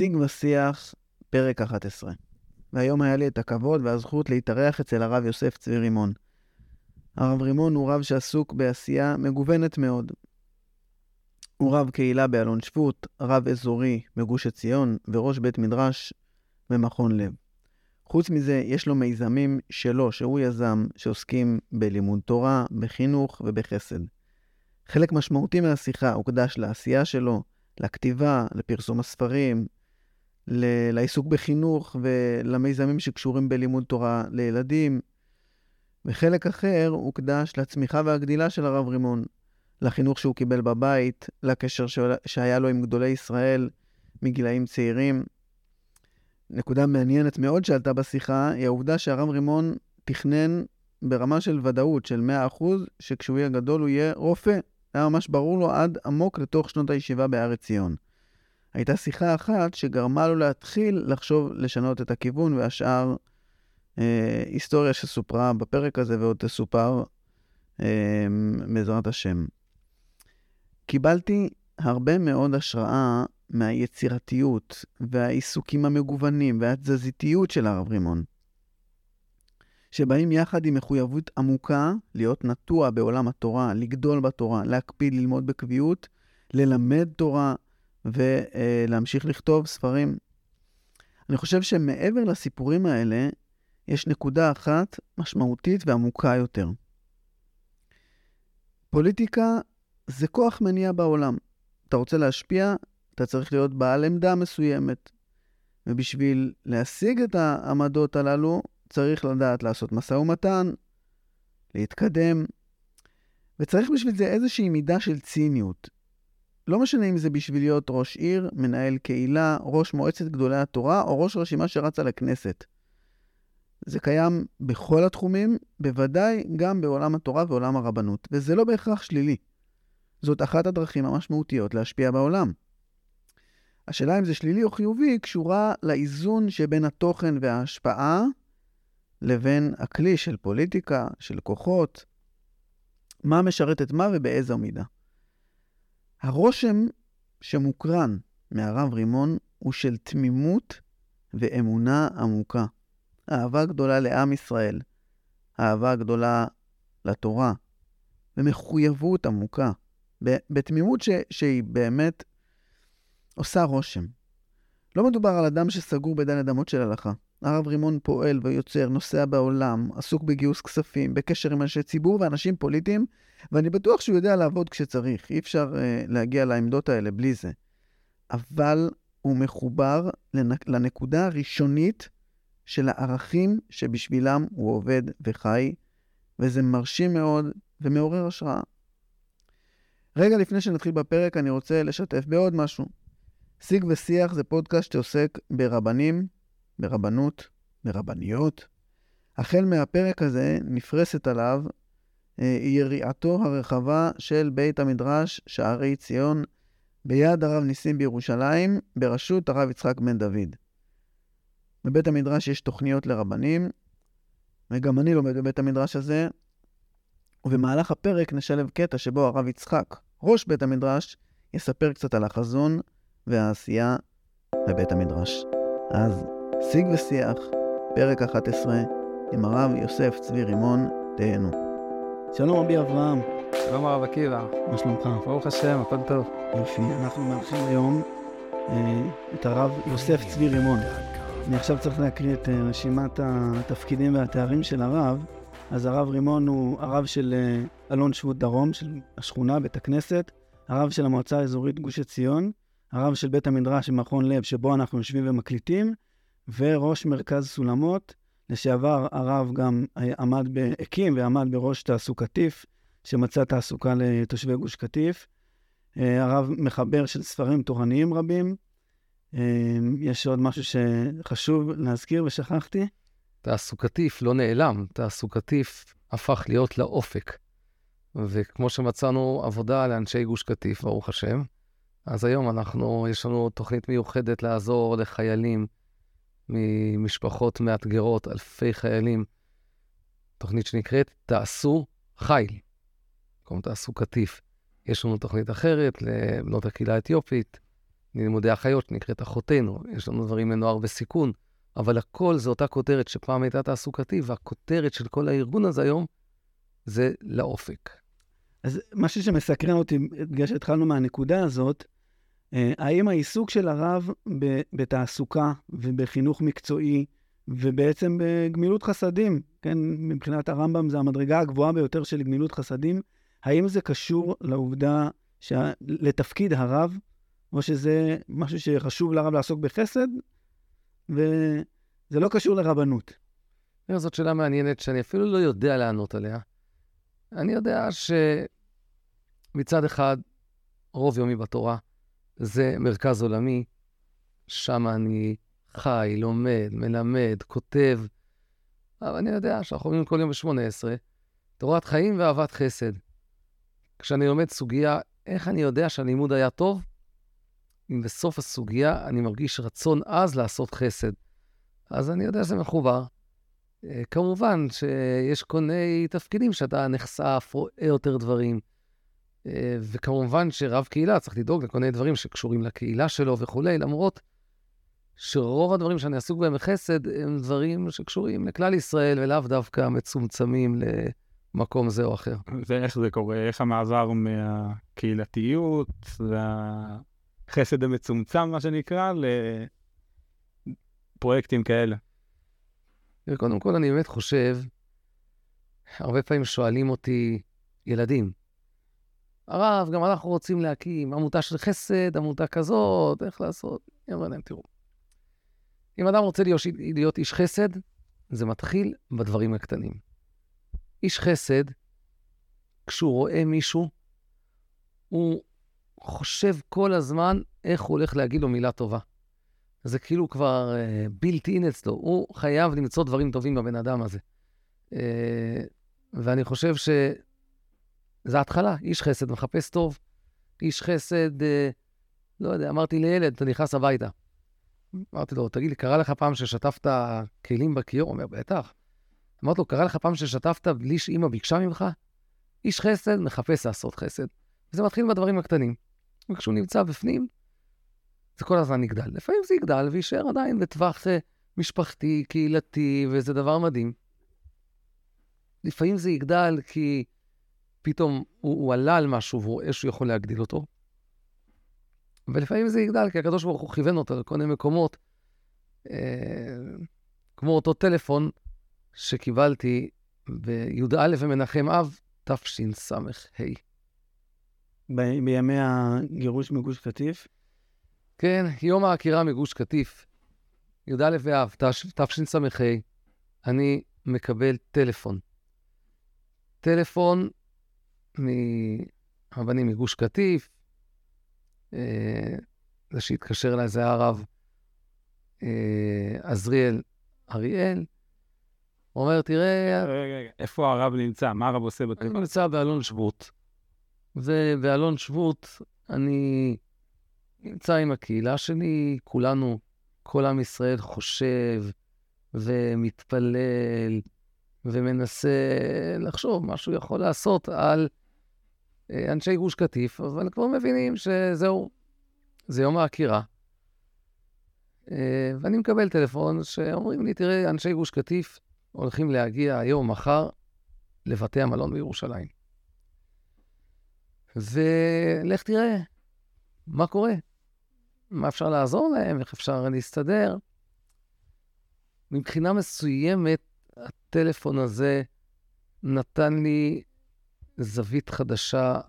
שיג ושיח, פרק 11. והיום היה לי את הכבוד והזכות להתארח אצל הרב יוסף צבי רימון. הרב רימון הוא רב שעסוק בעשייה מגוונת מאוד. הוא רב קהילה באלון שבות, רב אזורי בגוש עציון וראש בית מדרש במכון לב. חוץ מזה, יש לו מיזמים שלו, שהוא יזם, שעוסקים בלימוד תורה, בחינוך ובחסד. חלק משמעותי מהשיחה הוקדש לעשייה שלו, לכתיבה, לפרסום הספרים, לעיסוק בחינוך ולמיזמים שקשורים בלימוד תורה לילדים. וחלק אחר הוקדש לצמיחה והגדילה של הרב רימון, לחינוך שהוא קיבל בבית, לקשר שהיה לו עם גדולי ישראל מגילאים צעירים. נקודה מעניינת מאוד שעלתה בשיחה היא העובדה שהרב רימון תכנן ברמה של ודאות של 100% שכשהוא יהיה גדול הוא יהיה רופא. היה ממש ברור לו עד עמוק לתוך שנות הישיבה בהר עציון. הייתה שיחה אחת שגרמה לו להתחיל לחשוב לשנות את הכיוון, והשאר אה, היסטוריה שסופרה בפרק הזה ועוד תסופר אה, בעזרת השם. קיבלתי הרבה מאוד השראה מהיצירתיות והעיסוקים המגוונים והתזזיתיות של הרב רימון, שבאים יחד עם מחויבות עמוקה להיות נטוע בעולם התורה, לגדול בתורה, להקפיד ללמוד בקביעות, ללמד תורה ולהמשיך לכתוב ספרים. אני חושב שמעבר לסיפורים האלה, יש נקודה אחת משמעותית ועמוקה יותר. פוליטיקה זה כוח מניע בעולם. אתה רוצה להשפיע, אתה צריך להיות בעל עמדה מסוימת. ובשביל להשיג את העמדות הללו, צריך לדעת לעשות משא ומתן, להתקדם, וצריך בשביל זה איזושהי מידה של ציניות. לא משנה אם זה בשביל להיות ראש עיר, מנהל קהילה, ראש מועצת גדולי התורה, או ראש רשימה שרצה לכנסת. זה קיים בכל התחומים, בוודאי גם בעולם התורה ועולם הרבנות, וזה לא בהכרח שלילי. זאת אחת הדרכים המשמעותיות להשפיע בעולם. השאלה אם זה שלילי או חיובי קשורה לאיזון שבין התוכן וההשפעה לבין הכלי של פוליטיקה, של כוחות, מה משרת את מה ובאיזו מידה. הרושם שמוקרן מהרב רימון הוא של תמימות ואמונה עמוקה. אהבה גדולה לעם ישראל, אהבה גדולה לתורה, ומחויבות עמוקה, בתמימות ש, שהיא באמת עושה רושם. לא מדובר על אדם שסגור בדלת אמות של הלכה. הרב רימון פועל ויוצר, נוסע בעולם, עסוק בגיוס כספים, בקשר עם אנשי ציבור ואנשים פוליטיים, ואני בטוח שהוא יודע לעבוד כשצריך. אי אפשר uh, להגיע לעמדות האלה בלי זה. אבל הוא מחובר לנקודה הראשונית של הערכים שבשבילם הוא עובד וחי, וזה מרשים מאוד ומעורר השראה. רגע לפני שנתחיל בפרק, אני רוצה לשתף בעוד משהו. שיג ושיח זה פודקאסט שעוסק ברבנים, ברבנות, ברבניות. החל מהפרק הזה נפרסת עליו אה, יריעתו הרחבה של בית המדרש שערי ציון ביד הרב ניסים בירושלים, בראשות הרב יצחק בן דוד. בבית המדרש יש תוכניות לרבנים, וגם אני לומד בבית המדרש הזה, ובמהלך הפרק נשלב קטע שבו הרב יצחק, ראש בית המדרש, יספר קצת על החזון והעשייה בבית המדרש. אז שיג ושיח, פרק 11, עם הרב יוסף צבי רימון, תהנו. שלום רבי אברהם. שלום הרב עקיבא. מה שלומך? ברוך השם, הכל טוב. יופי, אנחנו מארחים היום אה, את הרב יוסף צבי רימון. אני עכשיו צריך להקריא את אה, רשימת התפקידים והתארים של הרב. אז הרב רימון הוא הרב של אה, אלון שבות דרום, של השכונה, בית הכנסת, הרב של המועצה האזורית גוש עציון, הרב של בית המדרש במכון לב, שבו אנחנו יושבים ומקליטים, וראש מרכז סולמות. לשעבר הרב גם אה, עמד, הקים ועמד בראש תעסוקתיף, שמצא תעסוקה לתושבי גוש קטיף. הרב מחבר של ספרים תורניים רבים, אמ, יש עוד משהו שחשוב להזכיר ושכחתי? תעסוקתיף לא נעלם, תעסוקתיף הפך להיות לאופק. וכמו שמצאנו עבודה לאנשי גוש קטיף, ברוך השם, אז היום אנחנו, יש לנו תוכנית מיוחדת לעזור לחיילים ממשפחות מאתגרות, אלפי חיילים. תוכנית שנקראת תעשו חיל, במקום תעשו קטיף. יש לנו תוכנית אחרת לבנות הקהילה האתיופית, לימודי אחיות, שנקראת אחותינו, יש לנו דברים לנוער בסיכון, אבל הכל זה אותה כותרת שפעם הייתה תעסוקתי, והכותרת של כל הארגון הזה היום זה לאופק. אז משהו שמסקרן אותי, בגלל שהתחלנו מהנקודה הזאת, האם העיסוק של הרב בתעסוקה ובחינוך מקצועי, ובעצם בגמילות חסדים, כן, מבחינת הרמב"ם זה המדרגה הגבוהה ביותר של גמילות חסדים, האם זה קשור לעובדה, ש... לתפקיד הרב, או שזה משהו שחשוב לרב לעסוק בחסד, וזה לא קשור לרבנות? זאת שאלה מעניינת שאני אפילו לא יודע לענות עליה. אני יודע שמצד אחד, רוב יומי בתורה זה מרכז עולמי, שם אני חי, לומד, מלמד, כותב. אבל אני יודע שאנחנו אומרים כל יום ב-18, תורת חיים ואהבת חסד. כשאני לומד סוגיה, איך אני יודע שהלימוד היה טוב? אם בסוף הסוגיה אני מרגיש רצון עז לעשות חסד. אז אני יודע שזה מחובר. אה, כמובן שיש כל מיני תפקידים שאתה נחשף, רואה יותר דברים. אה, וכמובן שרב קהילה צריך לדאוג לכל מיני דברים שקשורים לקהילה שלו וכולי, למרות שרוב הדברים שאני עסוק בהם בחסד הם דברים שקשורים לכלל ישראל ולאו דווקא מצומצמים למקום זה או אחר. ואיך זה קורה? איך המעבר מהקהילתיות והחסד המצומצם, מה שנקרא, לפרויקטים כאלה? קודם כל, אני באמת חושב, הרבה פעמים שואלים אותי ילדים, הרב, גם אנחנו רוצים להקים עמותה של חסד, עמותה כזאת, איך לעשות? אני אומר להם, תראו, אם אדם רוצה להיות, להיות איש חסד, זה מתחיל בדברים הקטנים. איש חסד, כשהוא רואה מישהו, הוא חושב כל הזמן איך הוא הולך להגיד לו מילה טובה. זה כאילו כבר בלתי אין אצלו, הוא חייב למצוא דברים טובים בבן אדם הזה. Uh, ואני חושב שזה התחלה, איש חסד מחפש טוב. איש חסד, uh, לא יודע, אמרתי לילד, אתה נכנס הביתה. אמרתי לו, תגיד לי, קרה לך פעם ששטפת כלים בכיור? הוא אומר, בטח. אמרתי לו, קרה לך פעם ששטפת בלי שאימא ביקשה ממך? איש חסד מחפש לעשות חסד. וזה מתחיל בדברים הקטנים. וכשהוא נמצא בפנים, זה כל הזמן יגדל. לפעמים זה יגדל ויישאר עדיין בטווח uh, משפחתי, קהילתי, וזה דבר מדהים. לפעמים זה יגדל כי פתאום הוא, הוא עלה על משהו והוא רואה שהוא יכול להגדיל אותו. ולפעמים זה יגדל, כי הקדוש ברוך הוא כיוון אותו לכל מיני מקומות, אה, כמו אותו טלפון שקיבלתי בי"א במנחם אב, תשס"ה. בימי הגירוש מגוש קטיף? כן, יום העקירה מגוש קטיף, י"א באב, תשס"ה, אני מקבל טלפון. טלפון מהרבנים מגוש קטיף, אה, זה שהתקשר אליי זה הרב אה, עזריאל אריאל. הוא אומר, תראה... רגע, רגע, איפה הרב נמצא? מה הרב עושה בטלפון? אני נמצא באלון שבות. ובאלון שבות אני נמצא עם הקהילה שלי, כולנו, כל עם ישראל חושב ומתפלל ומנסה לחשוב מה שהוא יכול לעשות על אנשי גוש קטיף, אבל כבר מבינים שזהו, זה יום העקירה. אה, ואני מקבל טלפון שאומרים לי, תראה, אנשי גוש קטיף הולכים להגיע היום, מחר, לבתי המלון בירושלים. ולך תראה מה קורה, מה אפשר לעזור להם, איך אפשר להסתדר. מבחינה מסוימת, הטלפון הזה נתן לי זווית חדשה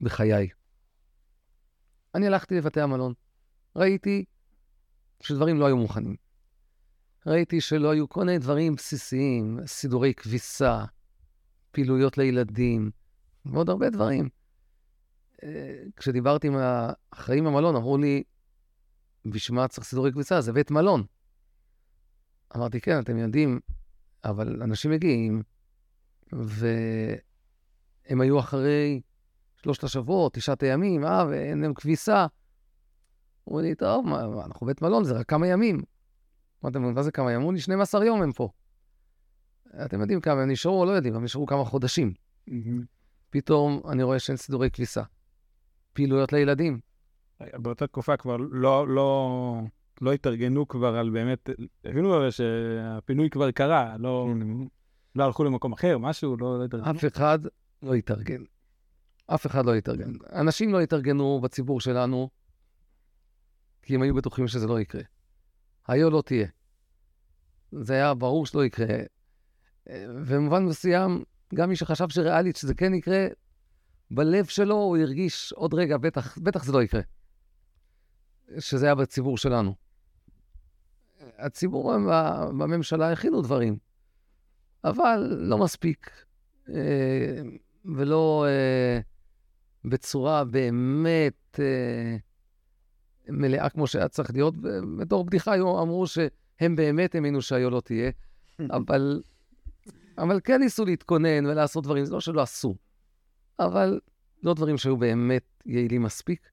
בחיי. אני הלכתי לבתי המלון, ראיתי שדברים לא היו מוכנים. ראיתי שלא היו כל מיני דברים בסיסיים, סידורי כביסה, פעילויות לילדים, ועוד הרבה דברים. אה, כשדיברתי עם האחראים במלון, אמרו לי, בשביל מה צריך סידורי כביסה? זה בית מלון. אמרתי, כן, אתם יודעים, אבל אנשים מגיעים, ו... הם היו אחרי שלושת השבועות, תשעת הימים, אה, ואין להם כביסה. אמרו לי, טוב, מה, מה, אנחנו בית מלון, זה רק כמה ימים. אמרתם, מה זה כמה ימים? אמרו לי, 12 יום הם פה. אתם יודעים כמה הם נשארו או לא יודעים, הם נשארו כמה חודשים. פתאום אני רואה שאין סידורי כביסה. פעילויות לילדים. באותה תקופה כבר לא, לא, לא התארגנו כבר על באמת, הבינו הרי שהפינוי כבר קרה, לא, לא הלכו למקום אחר, משהו, לא, לא התארגנו. אף אחד לא התארגן. אף אחד לא התארגן. אנשים לא התארגנו בציבור שלנו, כי הם היו בטוחים שזה לא יקרה. היה לא תהיה. זה היה ברור שלא יקרה. ובמובן מסוים, גם מי שחשב שריאלית שזה כן יקרה, בלב שלו הוא הרגיש עוד רגע, בטח, בטח זה לא יקרה. שזה היה בציבור שלנו. הציבור בממשלה הכינו דברים, אבל לא מספיק, אה, ולא אה, בצורה באמת אה, מלאה כמו שהיה צריך להיות. בתור בדיחה היו אמרו שהם באמת האמינו שהיו לא תהיה, אבל, אבל כן ניסו להתכונן ולעשות דברים, זה לא שלא עשו, אבל לא דברים שהיו באמת יעילים מספיק.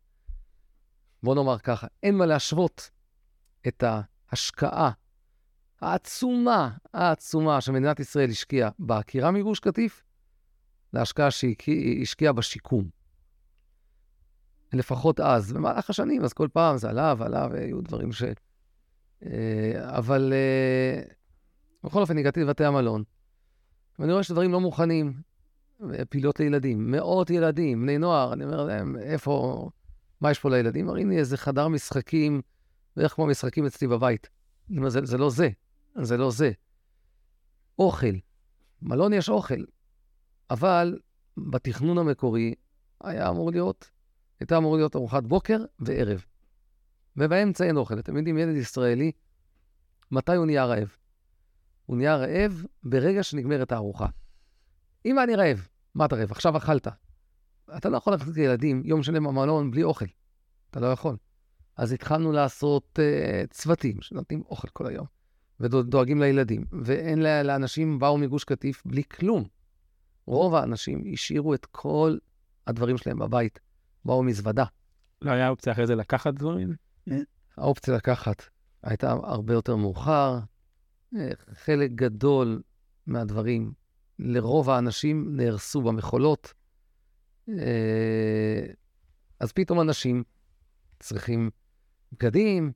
בוא נאמר ככה, אין מה להשוות את ההשקעה העצומה, העצומה שמדינת ישראל השקיעה בעקירה מגוש קטיף, להשקעה שהיא השקיעה בשיקום. לפחות אז, במהלך השנים, אז כל פעם זה עלה ועלה, והיו דברים ש... אה, אבל אה, בכל אופן, הגעתי לבתי המלון, ואני רואה שדברים לא מוכנים, פעילות לילדים, מאות ילדים, בני נוער, אני אומר להם, איפה, מה יש פה לילדים? מראים לי איזה חדר משחקים, בערך כמו משחקים אצלי בבית. זה, זה לא זה, זה לא זה. אוכל, מלון יש אוכל, אבל בתכנון המקורי היה אמור להיות, הייתה אמור להיות ארוחת בוקר וערב. ובאמצע אין אוכל. אתם יודעים, ילד ישראלי, מתי הוא נהיה רעב? הוא נהיה רעב ברגע שנגמרת הארוחה. אם אני רעב, מה אתה רעב? עכשיו אכלת. אתה לא יכול לקחת ילדים יום שלם במלון בלי אוכל. אתה לא יכול. אז התחלנו לעשות uh, צוותים שנותנים אוכל כל היום, ודואגים לילדים. ואין לאנשים, באו מגוש קטיף בלי כלום. רוב האנשים השאירו את כל הדברים שלהם בבית, באו מזוודה. לא היה אופציה אחרי זה לקחת דברים? האופציה לקחת הייתה הרבה יותר מאוחר. אה, חלק גדול מהדברים, לרוב האנשים, נהרסו במכולות. אה, אז פתאום אנשים צריכים בגדים,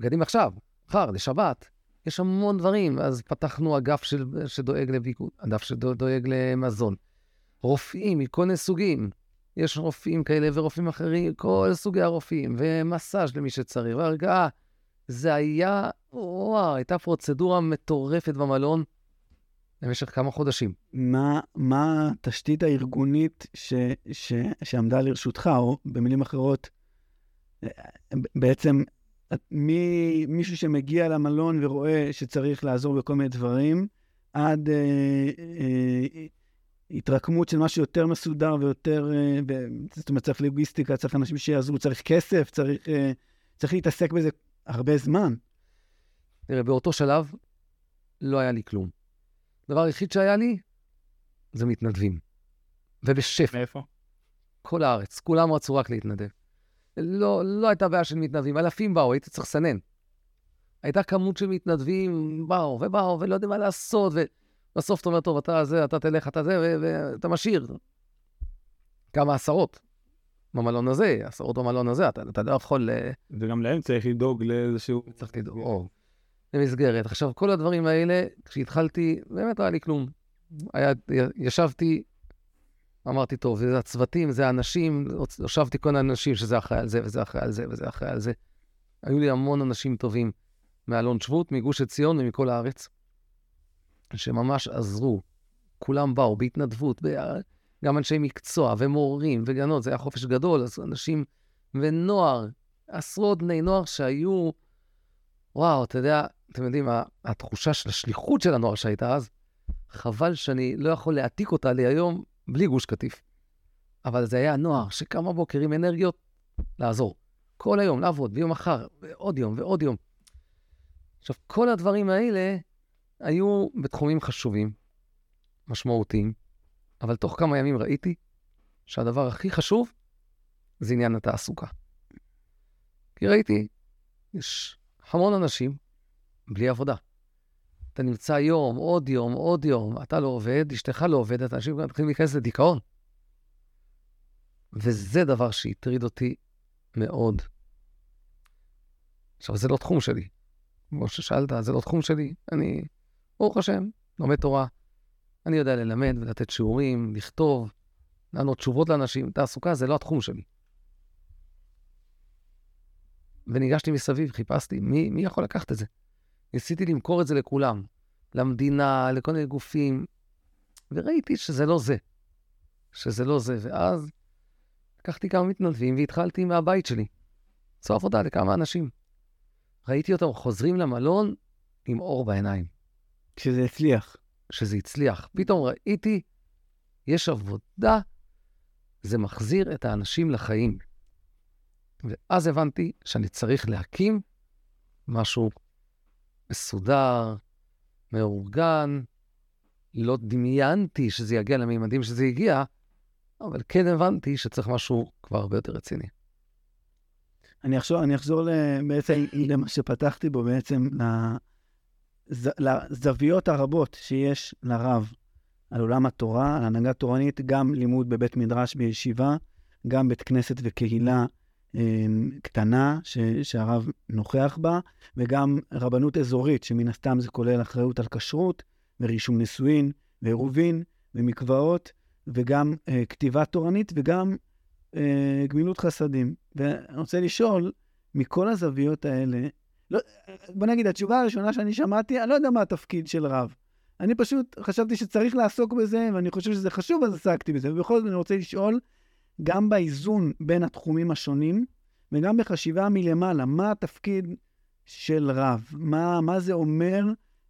בגדים עכשיו, מחר, לשבת. יש המון דברים. אז פתחנו אגף של, שדואג לביגוד, אגף שדואג למזון. רופאים מכל מיני סוגים. יש רופאים כאלה ורופאים אחרים, כל סוגי הרופאים, ומסאז' למי שצריך, והרגעה. זה היה, וואו, הייתה פרוצדורה מטורפת במלון במשך כמה חודשים. מה, התשתית הארגונית ש, ש, שעמדה לרשותך, או במילים אחרות, בעצם מי, מישהו שמגיע למלון ורואה שצריך לעזור בכל מיני דברים, עד אה, אה, התרקמות של משהו יותר מסודר ויותר, אה, זאת אומרת, צריך לוגיסטיקה, צריך אנשים שיעזרו, צריך כסף, צריך, אה, צריך להתעסק בזה הרבה זמן. תראה, באותו שלב לא היה לי כלום. הדבר היחיד שהיה לי זה מתנדבים. ובשפע. מאיפה? כל הארץ, כולם רצו רק להתנדב. לא, לא הייתה בעיה של מתנדבים, אלפים באו, הייתי צריך לסנן. הייתה כמות של מתנדבים, באו ובאו, ולא יודעים מה לעשות, ובסוף אתה אומר, טוב, אתה זה, אתה תלך, אתה זה, ואתה משאיר. כמה עשרות במלון הזה, עשרות במלון הזה, אתה, אתה לא יכול... וגם להם צריך לדאוג לאיזשהו... צריך לדאוג, או, למסגרת. עכשיו, כל הדברים האלה, כשהתחלתי, באמת לא היה לי כלום. היה, ישבתי אמרתי, טוב, זה הצוותים, זה האנשים, הושבתי כל האנשים שזה אחראי על זה, וזה אחראי על זה, וזה אחראי על זה. היו לי המון אנשים טובים מאלון שבות, מגוש עציון ומכל הארץ, שממש עזרו. כולם באו בהתנדבות, גם אנשי מקצוע ומורים וגנות, זה היה חופש גדול, אז אנשים ונוער, עשרות בני נוער שהיו, וואו, אתה יודע, אתם יודעים, התחושה של השליחות של הנוער שהייתה אז, חבל שאני לא יכול להעתיק אותה לי היום בלי גוש קטיף. אבל זה היה הנוער שקם בבוקר עם אנרגיות לעזור. כל היום, לעבוד, ויום אחר, ועוד יום, ועוד יום. עכשיו, כל הדברים האלה היו בתחומים חשובים, משמעותיים, אבל תוך כמה ימים ראיתי שהדבר הכי חשוב זה עניין התעסוקה. כי ראיתי, יש המון אנשים בלי עבודה. אתה נמצא יום, עוד יום, עוד יום, אתה לא עובד, אשתך לא עובדת, אנשים מתחילים להיכנס לדיכאון. וזה דבר שהטריד אותי מאוד. עכשיו, זה לא תחום שלי. כמו ששאלת, זה לא תחום שלי. אני, ברוך השם, לומד תורה. אני יודע ללמד ולתת שיעורים, לכתוב, לענות תשובות לאנשים. תעסוקה זה לא התחום שלי. וניגשתי מסביב, חיפשתי, מי, מי יכול לקחת את זה? ניסיתי למכור את זה לכולם, למדינה, לכל מיני גופים, וראיתי שזה לא זה. שזה לא זה. ואז לקחתי כמה מתנדבים והתחלתי מהבית שלי. זו עבודה לכמה אנשים. ראיתי אותם חוזרים למלון עם אור בעיניים. כשזה הצליח. כשזה הצליח. פתאום ראיתי, יש עבודה, זה מחזיר את האנשים לחיים. ואז הבנתי שאני צריך להקים משהו מסודר, מאורגן. לא דמיינתי שזה יגיע לממדים שזה הגיע, אבל כן הבנתי שצריך משהו כבר הרבה יותר רציני. אני אחזור, אני אחזור בעצם למה שפתחתי בו, בעצם לז, לזוויות הרבות שיש לרב על עולם התורה, על הנהגה תורנית, גם לימוד בבית מדרש בישיבה, גם בית כנסת וקהילה קטנה ש, שהרב נוכח בה, וגם רבנות אזורית, שמן הסתם זה כולל אחריות על כשרות ורישום נישואין ועירובין ומקוואות, וגם אה, כתיבה תורנית וגם אה, גמילות חסדים. ואני רוצה לשאול, מכל הזוויות האלה, לא, בוא נגיד, התשובה הראשונה שאני שמעתי, אני לא יודע מה התפקיד של רב. אני פשוט חשבתי שצריך לעסוק בזה, ואני חושב שזה חשוב, אז עסקתי בזה. ובכל זאת אני רוצה לשאול, גם באיזון בין התחומים השונים, וגם בחשיבה מלמעלה, מה התפקיד של רב? מה, מה זה אומר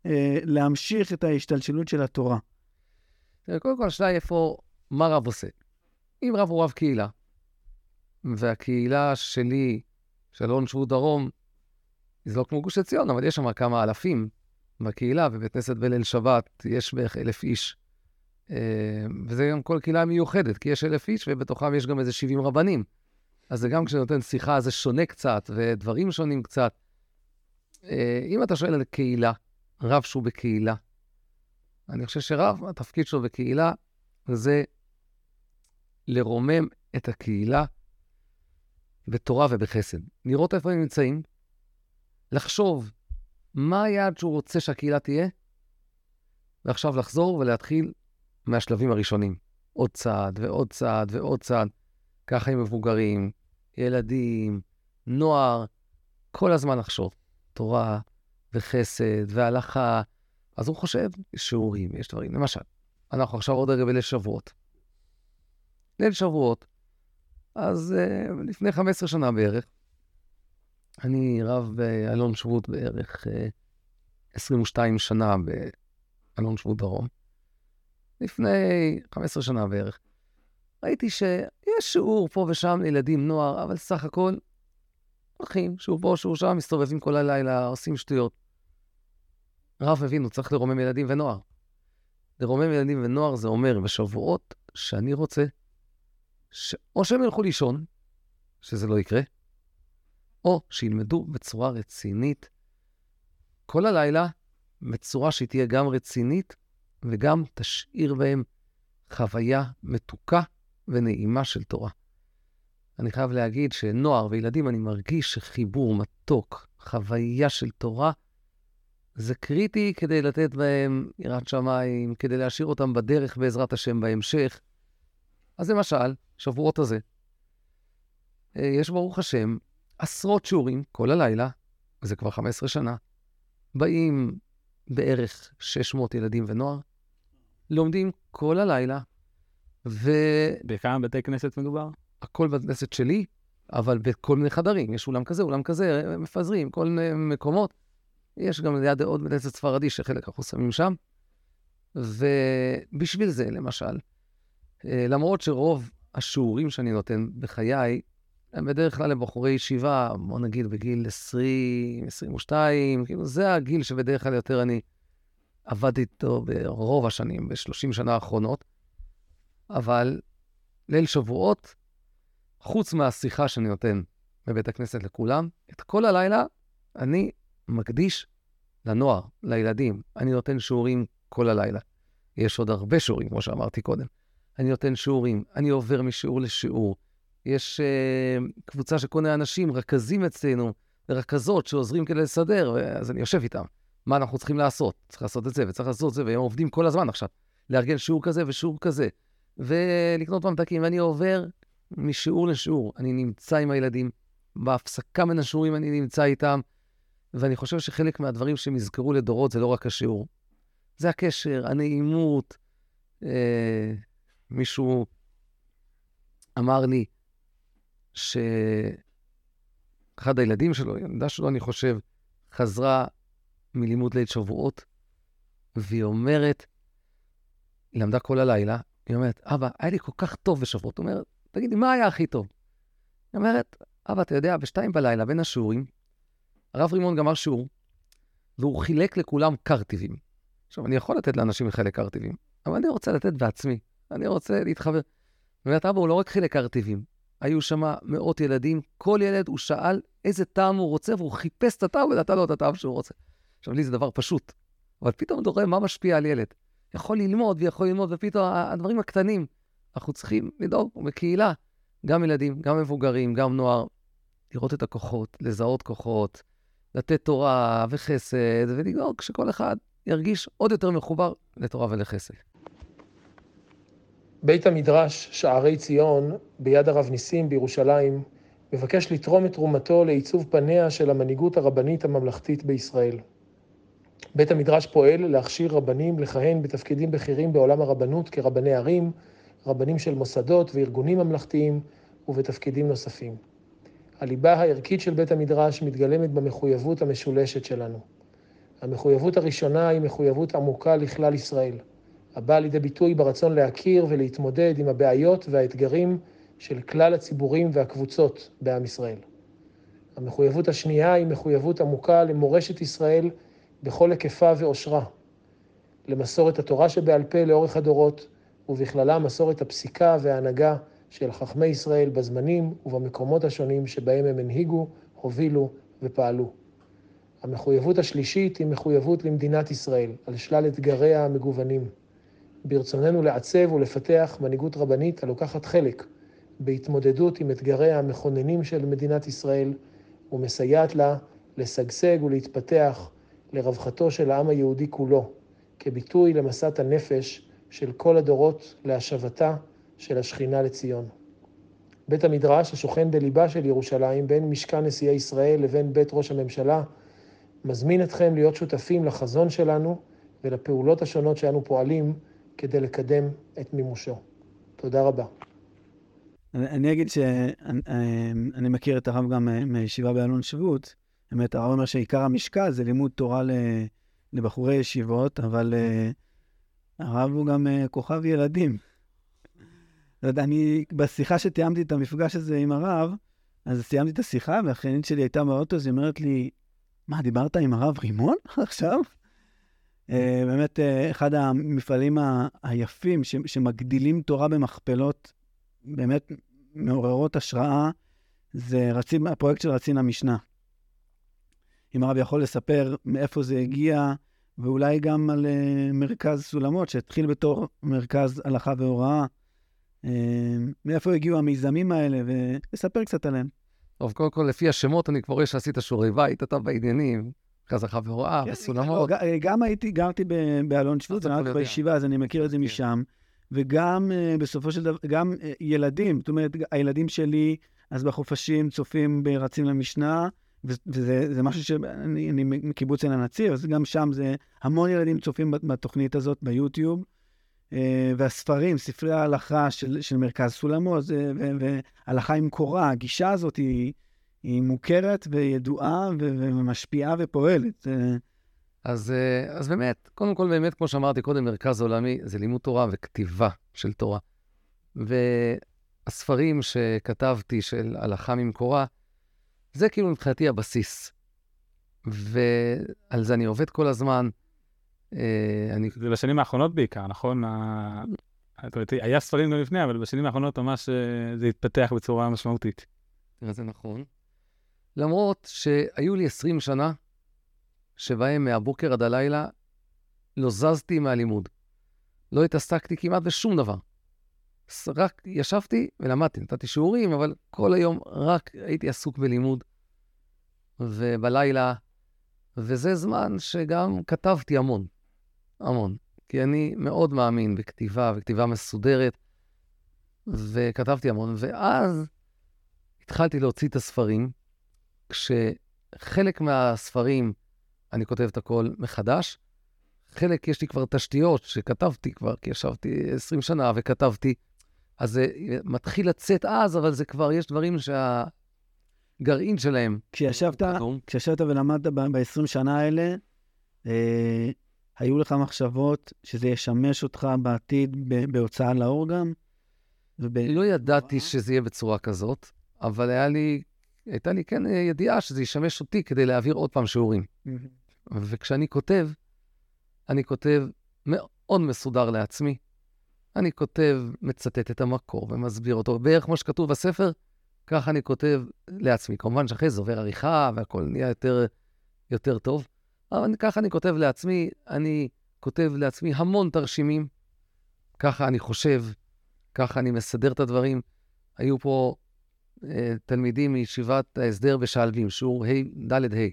אה, להמשיך את ההשתלשלות של התורה? קודם כל, השאלה היא איפה, מה רב עושה. אם רב הוא רב קהילה, והקהילה שלי, של אלון שבות דרום, זה לא כמו גוש עציון, אבל יש שם כמה אלפים בקהילה, ובבית כנסת בליל שבת יש בערך אלף איש. אה, וזה גם כל קהילה מיוחדת, כי יש אלף איש, ובתוכם יש גם איזה 70 רבנים. אז זה גם כשאני נותן שיחה, זה שונה קצת, ודברים שונים קצת. אה, אם אתה שואל על קהילה, רב שהוא בקהילה, אני חושב שרב, התפקיד שלו בקהילה זה לרומם את הקהילה בתורה ובחסד. לראות איפה הם נמצאים, לחשוב מה היעד שהוא רוצה שהקהילה תהיה, ועכשיו לחזור ולהתחיל מהשלבים הראשונים. עוד צעד ועוד צעד ועוד צעד. ככה עם מבוגרים, ילדים, נוער, כל הזמן לחשוב. תורה וחסד והלכה. אז הוא חושב, יש שיעורים, יש דברים. למשל, אנחנו עכשיו עוד רגע בליל שבועות. ליל שבועות, אז uh, לפני 15 שנה בערך, אני רב באלון שבות בערך uh, אה, 22 שנה באלון שבות דרום. לפני 15 שנה בערך. ראיתי שיש שיעור פה ושם לילדים, נוער, אבל סך הכל הולכים, שיעור פה, שיעור שם, מסתובבים כל הלילה, עושים שטויות. רב הבין, הוא צריך לרומם ילדים ונוער. לרומם ילדים ונוער זה אומר בשבועות שאני רוצה שאו שהם ילכו לישון, שזה לא יקרה, או שילמדו בצורה רצינית כל הלילה, בצורה שהיא תהיה גם רצינית וגם תשאיר בהם חוויה מתוקה ונעימה של תורה. אני חייב להגיד שנוער וילדים, אני מרגיש שחיבור מתוק, חוויה של תורה, זה קריטי כדי לתת בהם יראת שמיים, כדי להשאיר אותם בדרך בעזרת השם בהמשך. אז למשל, שבועות הזה, אה, יש ברוך השם עשרות שיעורים כל הלילה, וזה כבר 15 שנה, באים בערך 600 ילדים ונוער, לומדים כל הלילה, ו... בכמה בתי כנסת מדובר? הכל בבית כנסת שלי, אבל בכל מיני חדרים. יש אולם כזה, אולם כזה, מפזרים, כל מיני מקומות. יש גם ליד עוד בית כנסת ספרדי שחלק אנחנו שמים שם. ובשביל זה, למשל, אה, למרות שרוב השיעורים שאני נותן בחיי, הם בדרך כלל לבחורי ישיבה, בוא נגיד בגיל 20, 22, כאילו זה הגיל שבדרך כלל יותר אני עבדתי איתו ברוב השנים, ב-30 שנה האחרונות. אבל ליל שבועות, חוץ מהשיחה שאני נותן בבית הכנסת לכולם, את כל הלילה אני מקדיש לנוער, לילדים. אני נותן שיעורים כל הלילה. יש עוד הרבה שיעורים, כמו שאמרתי קודם. אני נותן שיעורים, אני עובר משיעור לשיעור. יש uh, קבוצה של כל מיני אנשים, רכזים אצלנו, רכזות שעוזרים כדי לסדר, אז אני יושב איתם. מה אנחנו צריכים לעשות? צריך לעשות את זה וצריך לעשות את זה, והם עובדים כל הזמן עכשיו. לארגן שיעור כזה ושיעור כזה, ולקנות ממתקים. ואני עובר משיעור לשיעור. אני נמצא עם הילדים, בהפסקה בין השיעורים אני נמצא איתם, ואני חושב שחלק מהדברים שהם יזכרו לדורות זה לא רק השיעור. זה הקשר, הנעימות. אה, מישהו אמר לי שאחד הילדים שלו, ילדה שלו, אני חושב, חזרה מלימוד ליל שבועות, והיא אומרת, היא למדה כל הלילה, היא אומרת, אבא, היה לי כל כך טוב בשבועות. הוא אומר, תגידי, מה היה הכי טוב? היא אומרת, אבא, אתה יודע, בשתיים בלילה, בין השיעורים, הרב רימון גמר שיעור, והוא חילק לכולם קרטיבים. עכשיו, אני יכול לתת לאנשים לחלק קרטיבים, אבל אני רוצה לתת בעצמי. אני רוצה להתחבר. אומרת, אבא, הוא לא רק חילק קרטיבים, היו שם מאות ילדים, כל ילד הוא שאל איזה טעם הוא רוצה, והוא חיפש את הטעם ונתן לו את הטעם שהוא רוצה. עכשיו, לי זה דבר פשוט, אבל פתאום אתה רואה מה משפיע על ילד. יכול ללמוד ויכול ללמוד, ופתאום הדברים הקטנים, אנחנו צריכים לדאוג בקהילה, גם ילדים, גם מבוגרים, גם נוער, לראות את הכוחות, לזהות כוחות, לתת תורה וחסד, ולדאוג שכל אחד ירגיש עוד יותר מחובר לתורה ולחסד. בית המדרש שערי ציון ביד הרב ניסים בירושלים מבקש לתרום את תרומתו לעיצוב פניה של המנהיגות הרבנית הממלכתית בישראל. בית המדרש פועל להכשיר רבנים לכהן בתפקידים בכירים בעולם הרבנות כרבני ערים, רבנים של מוסדות וארגונים ממלכתיים ובתפקידים נוספים. הליבה הערכית של בית המדרש מתגלמת במחויבות המשולשת שלנו. המחויבות הראשונה היא מחויבות עמוקה לכלל ישראל, הבאה לידי ביטוי ברצון להכיר ולהתמודד עם הבעיות והאתגרים של כלל הציבורים והקבוצות בעם ישראל. המחויבות השנייה היא מחויבות עמוקה למורשת ישראל בכל היקפה ועושרה, למסורת התורה שבעל פה לאורך הדורות, ובכללה מסורת הפסיקה וההנהגה של חכמי ישראל בזמנים ובמקומות השונים שבהם הם הנהיגו, הובילו ופעלו. המחויבות השלישית היא מחויבות למדינת ישראל, על שלל אתגריה המגוונים. ברצוננו לעצב ולפתח מנהיגות רבנית הלוקחת חלק בהתמודדות עם אתגריה המכוננים של מדינת ישראל ומסייעת לה לשגשג ולהתפתח לרווחתו של העם היהודי כולו, כביטוי למשאת הנפש של כל הדורות להשבתה של השכינה לציון. בית המדרש, השוכן בליבה של ירושלים, בין משכן נשיאי ישראל לבין בית ראש הממשלה, מזמין אתכם להיות שותפים לחזון שלנו ולפעולות השונות שאנו פועלים כדי לקדם את מימושו. תודה רבה. אני אגיד שאני מכיר את הרב גם מישיבה באלון שבות. באמת, הרב אומר שעיקר המשקל זה לימוד תורה לבחורי ישיבות, אבל אה, הרב הוא גם אה, כוכב ילדים. אני, בשיחה שתיאמתי את המפגש הזה עם הרב, אז סיימתי את השיחה, והאחיינית שלי הייתה באוטו, אז היא אומרת לי, מה, דיברת עם הרב רימון עכשיו? אה, באמת, אחד המפעלים היפים שמגדילים תורה במכפלות, באמת מעוררות השראה, זה רצים, הפרויקט של רצין המשנה. אם הרב יכול לספר מאיפה זה הגיע, ואולי גם על uh, מרכז סולמות, שהתחיל בתור מרכז הלכה והוראה. Uh, מאיפה הגיעו המיזמים האלה, ולספר קצת עליהם. טוב, קודם כל, לפי השמות, אני כבר רואה שעשית שיעורי בית, אתה בעניינים, הלכה והוראה, בסולמות. לא, גם הייתי, גרתי באלון שבות, בישיבה, אז אני מכיר את זה כן. משם. וגם uh, בסופו של דבר, גם uh, ילדים, זאת אומרת, הילדים שלי, אז בחופשים צופים ברצים למשנה, וזה משהו שאני אני מקיבוץ עין הנציב, אז גם שם זה המון ילדים צופים בתוכנית הזאת ביוטיוב. אה, והספרים, ספרי ההלכה של, של מרכז סולמות, והלכה עם קורה, הגישה הזאת היא, היא מוכרת וידועה ומשפיעה ופועלת. אה, אז, אה, אז באמת, קודם כל, באמת, כמו שאמרתי קודם, מרכז עולמי זה לימוד תורה וכתיבה של תורה. והספרים שכתבתי של הלכה ממקורה, זה כאילו מבחינתי הבסיס. ועל זה אני עובד כל הזמן. אה, אני... זה בשנים האחרונות בעיקר, נכון? זאת אומרת, היה ספרים גם לפני, אבל בשנים האחרונות ממש זה התפתח בצורה משמעותית. זה נכון. למרות שהיו לי 20 שנה שבהם מהבוקר עד הלילה לא זזתי מהלימוד. לא התעסקתי כמעט בשום דבר. רק ישבתי ולמדתי, נתתי שיעורים, אבל כל היום רק הייתי עסוק בלימוד. ובלילה, וזה זמן שגם כתבתי המון, המון. כי אני מאוד מאמין בכתיבה, וכתיבה מסודרת, וכתבתי המון. ואז התחלתי להוציא את הספרים, כשחלק מהספרים אני כותב את הכל מחדש, חלק יש לי כבר תשתיות שכתבתי כבר, כי ישבתי 20 שנה וכתבתי, אז זה מתחיל לצאת אז, אבל זה כבר, יש דברים שהגרעין שלהם כשישבת. כשישבת ולמדת ב-20 שנה האלה, אה, היו לך מחשבות שזה ישמש אותך בעתיד ב- בהוצאה לאור גם? וב... לא ידעתי שזה יהיה בצורה כזאת, אבל היה לי, הייתה לי כן ידיעה שזה ישמש אותי כדי להעביר עוד פעם שיעורים. וכשאני כותב, אני כותב מאוד מסודר לעצמי. אני כותב, מצטט את המקור ומסביר אותו, בערך כמו שכתוב בספר, ככה אני כותב לעצמי. כמובן שאחרי זה עובר עריכה והכל נהיה יותר, יותר טוב, אבל אני- ככה אני כותב לעצמי, אני כותב לעצמי המון תרשימים, ככה אני חושב, ככה אני מסדר את הדברים. היו פה אה, תלמידים מישיבת ההסדר בשעלבים, שיעור ה', ד', ה'.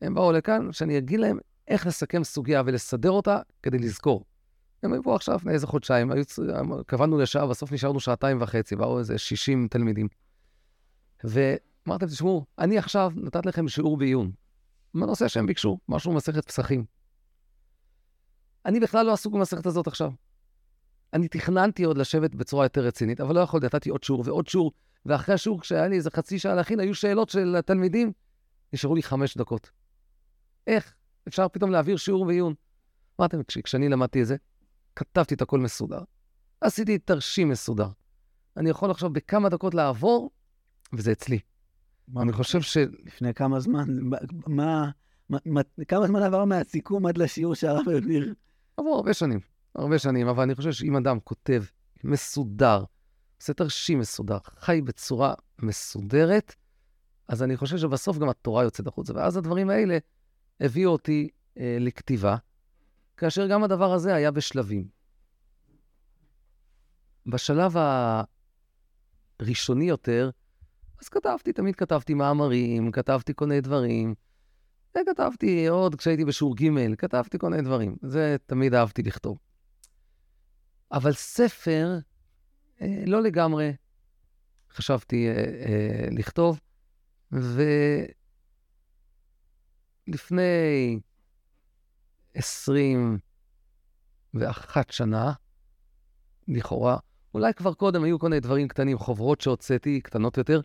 הם באו לכאן, שאני אגיד להם איך לסכם סוגיה ולסדר אותה כדי לזכור. הם היו פה עכשיו לפני איזה חודשיים, היו, קבענו לשעה, בסוף נשארנו שעתיים וחצי, באו איזה 60 תלמידים. ואמרתי להם, תשמעו, אני עכשיו נתת לכם שיעור בעיון, בנושא שהם ביקשו, משהו במסכת פסחים. אני בכלל לא עסוק במסכת הזאת עכשיו. אני תכננתי עוד לשבת בצורה יותר רצינית, אבל לא יכולתי, נתתי עוד שיעור ועוד שיעור, ואחרי השיעור, כשהיה לי איזה חצי שעה להכין, היו שאלות של התלמידים, נשארו לי חמש דקות. איך אפשר פתאום להעביר שיעור ועיון? אמרתי, כש, כשאני למדתי את זה, כתבתי את הכל מסודר. עשיתי תרשים מסודר. אני יכול עכשיו בכמה דקות לעבור, וזה אצלי. אני חושב ש... לפני כמה זמן, מה, מה, מה, כמה זמן עבר מהסיכום עד לשיעור שהרב העביר? עברו הרבה שנים, הרבה שנים, אבל אני חושב שאם אדם כותב מסודר, עושה תרשים מסודר, חי בצורה מסודרת, אז אני חושב שבסוף גם התורה יוצאת החוצה. ואז הדברים האלה הביאו אותי אה, לכתיבה, כאשר גם הדבר הזה היה בשלבים. בשלב הראשוני יותר, אז כתבתי, תמיד כתבתי מאמרים, כתבתי כל מיני דברים. וכתבתי עוד כשהייתי בשיעור ג', כתבתי כל מיני דברים. זה תמיד אהבתי לכתוב. אבל ספר, לא לגמרי חשבתי אה, אה, לכתוב, ולפני 21 שנה, לכאורה, אולי כבר קודם היו כל מיני דברים קטנים, חוברות שהוצאתי, קטנות יותר,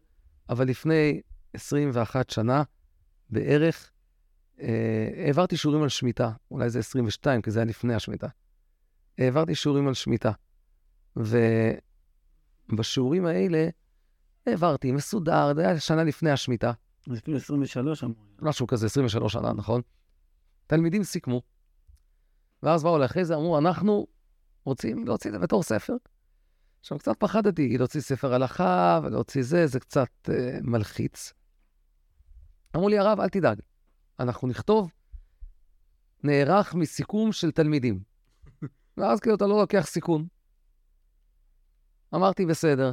אבל לפני 21 שנה בערך, אה, העברתי שיעורים על שמיטה, אולי זה 22, כי זה היה לפני השמיטה. העברתי שיעורים על שמיטה. ובשיעורים האלה העברתי מסודר, זה היה שנה לפני השמיטה, אפילו 23 אמרו. משהו כזה, 23 שנה, נכון? תלמידים סיכמו, ואז באו לאחרי זה, אמרו, אנחנו רוצים להוציא את זה בתור ספר. עכשיו, קצת פחדתי להוציא ספר הלכה ולהוציא זה, זה קצת אה, מלחיץ. אמרו לי, הרב, אל תדאג, אנחנו נכתוב, נערך מסיכום של תלמידים. ואז כאילו אתה לא לוקח סיכון. אמרתי, בסדר.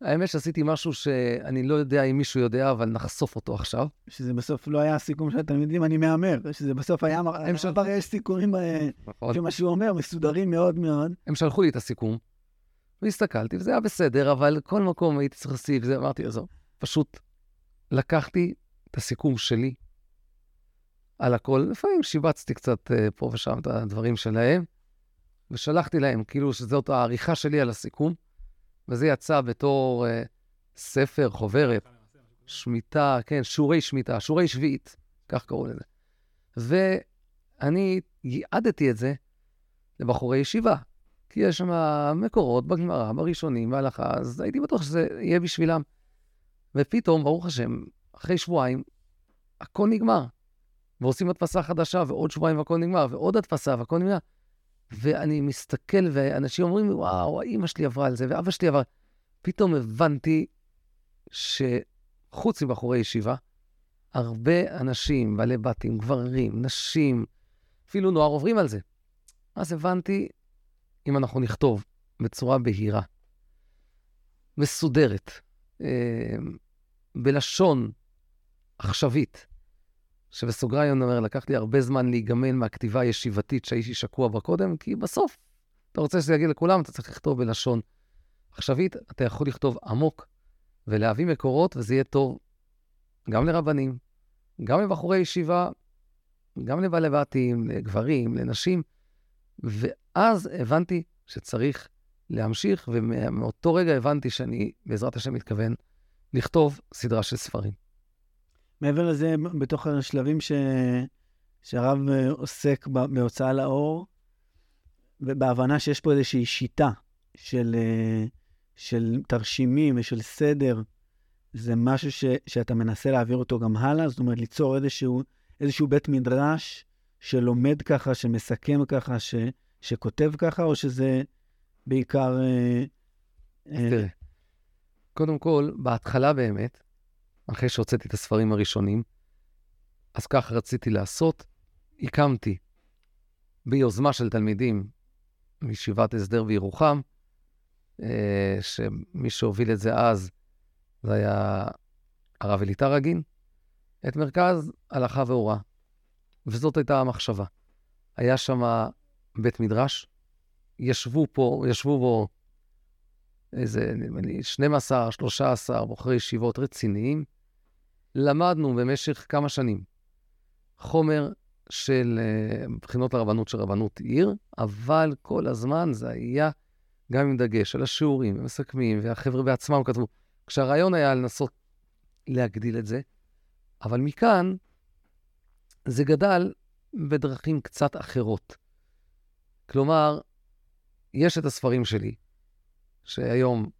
האמת שעשיתי משהו שאני לא יודע אם מישהו יודע, אבל נחשוף אותו עכשיו. שזה בסוף לא היה הסיכום של התלמידים, אני מהמר. שזה בסוף היה... הם של- כבר יש סיכומים, אה, נכון? שמה שהוא אומר, מסודרים מאוד מאוד. הם שלחו לי את הסיכום, והסתכלתי, וזה היה בסדר, אבל כל מקום הייתי צריך להוסיף, זה אמרתי, עזוב, פשוט לקחתי את הסיכום שלי על הכל, לפעמים שיבצתי קצת אה, פה ושם את הדברים שלהם, ושלחתי להם, כאילו שזאת העריכה שלי על הסיכום, וזה יצא בתור אה, ספר, חוברת, שמיטה, כן, שיעורי שמיטה, שיעורי שביעית, כך קראו לזה. ואני ייעדתי את זה לבחורי ישיבה, כי יש שם מקורות בגמרא, בראשונים, בהלכה, אז הייתי בטוח שזה יהיה בשבילם. ופתאום, ברוך השם, אחרי שבועיים, הכל נגמר. ועושים הדפסה חדשה, ועוד שבועיים והכל נגמר, ועוד הדפסה והכל נגמר. ואני מסתכל, ואנשים אומרים, וואו, אימא שלי עברה על זה, ואבא שלי עבר... פתאום הבנתי שחוץ מבחורי ישיבה, הרבה אנשים, בעלי בתים, גברים, נשים, אפילו נוער עוברים על זה. אז הבנתי, אם אנחנו נכתוב בצורה בהירה, מסודרת, אה, בלשון עכשווית, שבסוגריים אני אומר, לקח לי הרבה זמן להיגמל מהכתיבה הישיבתית שהייתי שקוע בה קודם, כי בסוף, אתה רוצה שזה יגיע לכולם, אתה צריך לכתוב בלשון עכשווית, אתה יכול לכתוב עמוק ולהביא מקורות, וזה יהיה טוב גם לרבנים, גם לבחורי ישיבה, גם לבעלי בתים, לגברים, לנשים, ואז הבנתי שצריך להמשיך, ומאותו רגע הבנתי שאני, בעזרת השם, מתכוון לכתוב סדרה של ספרים. מעבר לזה, בתוך השלבים ש... שהרב עוסק בהוצאה לאור, ובהבנה שיש פה איזושהי שיטה של, של תרשימים ושל סדר, זה משהו ש... שאתה מנסה להעביר אותו גם הלאה? זאת אומרת, ליצור איזשהו, איזשהו בית מדרש שלומד ככה, שמסכם ככה, ש... שכותב ככה, או שזה בעיקר... אה, אה, תראה, קודם כל, בהתחלה באמת, אחרי שהוצאתי את הספרים הראשונים, אז כך רציתי לעשות. הקמתי ביוזמה של תלמידים מישיבת הסדר בירוחם, אה, שמי שהוביל את זה אז, זה היה הרב אליטר רגין, את מרכז הלכה והוראה. וזאת הייתה המחשבה. היה שם בית מדרש, ישבו פה, ישבו בו איזה, נדמה לי, 12, 13 בוחרי ישיבות רציניים. למדנו במשך כמה שנים חומר של uh, בחינות לרבנות של רבנות עיר, אבל כל הזמן זה היה גם עם דגש על השיעורים, ומסכמים, והחבר'ה בעצמם כתבו. כשהרעיון היה לנסות להגדיל את זה, אבל מכאן זה גדל בדרכים קצת אחרות. כלומר, יש את הספרים שלי, שהיום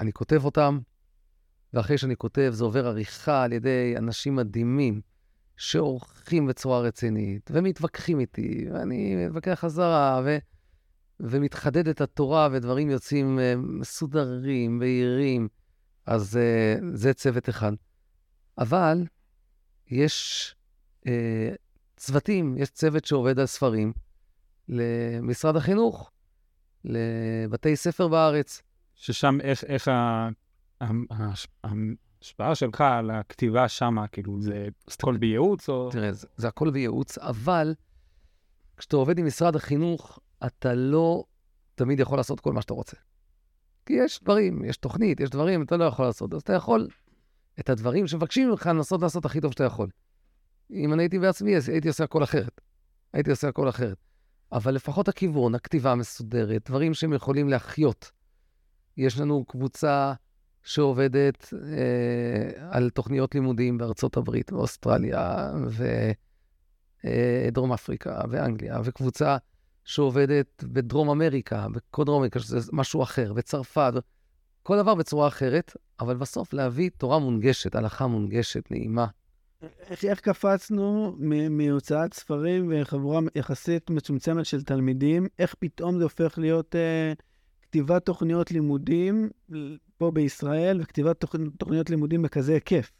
אני כותב אותם, ואחרי שאני כותב זה עובר עריכה על ידי אנשים מדהימים, שעורכים בצורה רצינית, ומתווכחים איתי, ואני מתווכח חזרה, ו... ומתחדדת התורה, ודברים יוצאים uh, מסודרים, בהירים. אז uh, זה צוות אחד. אבל יש uh, צוותים, יש צוות שעובד על ספרים למשרד החינוך, לבתי ספר בארץ. ששם איך, איך. ההשפעה שלך על הכתיבה שם, כאילו, זה הכל בייעוץ או... תראה, זה, הכל בייעוץ, אבל כשאתה עובד עם משרד החינוך, אתה לא תמיד יכול לעשות כל מה שאתה רוצה. כי יש דברים, יש תוכנית, יש דברים, אתה לא יכול לעשות. אז אתה יכול את הדברים שמבקשים ממך לנסות לעשות הכי טוב שאתה יכול. אם אני הייתי בעצמי, הייתי עושה הכל אחרת. הייתי עושה הכל אחרת. אבל לפחות הכיוון, הכתיבה המסודרת, דברים שהם יכולים להחיות. יש לנו קבוצה שעובדת אה, על תוכניות לימודים בארצות הברית, באוסטרליה, ודרום אה, אפריקה, ואנגליה, וקבוצה שעובדת בדרום אמריקה, בכל דרום אמריקה, שזה משהו אחר, בצרפת, כל דבר בצורה אחרת, אבל בסוף להביא תורה מונגשת, הלכה מונגשת, נעימה. איך, איך קפצנו מהוצאת ספרים וחבורה יחסית מצומצמת של תלמידים, איך פתאום זה הופך להיות אה, כתיבת תוכניות לימודים פה בישראל וכתיבת תוכ... תוכניות לימודים בכזה היקף?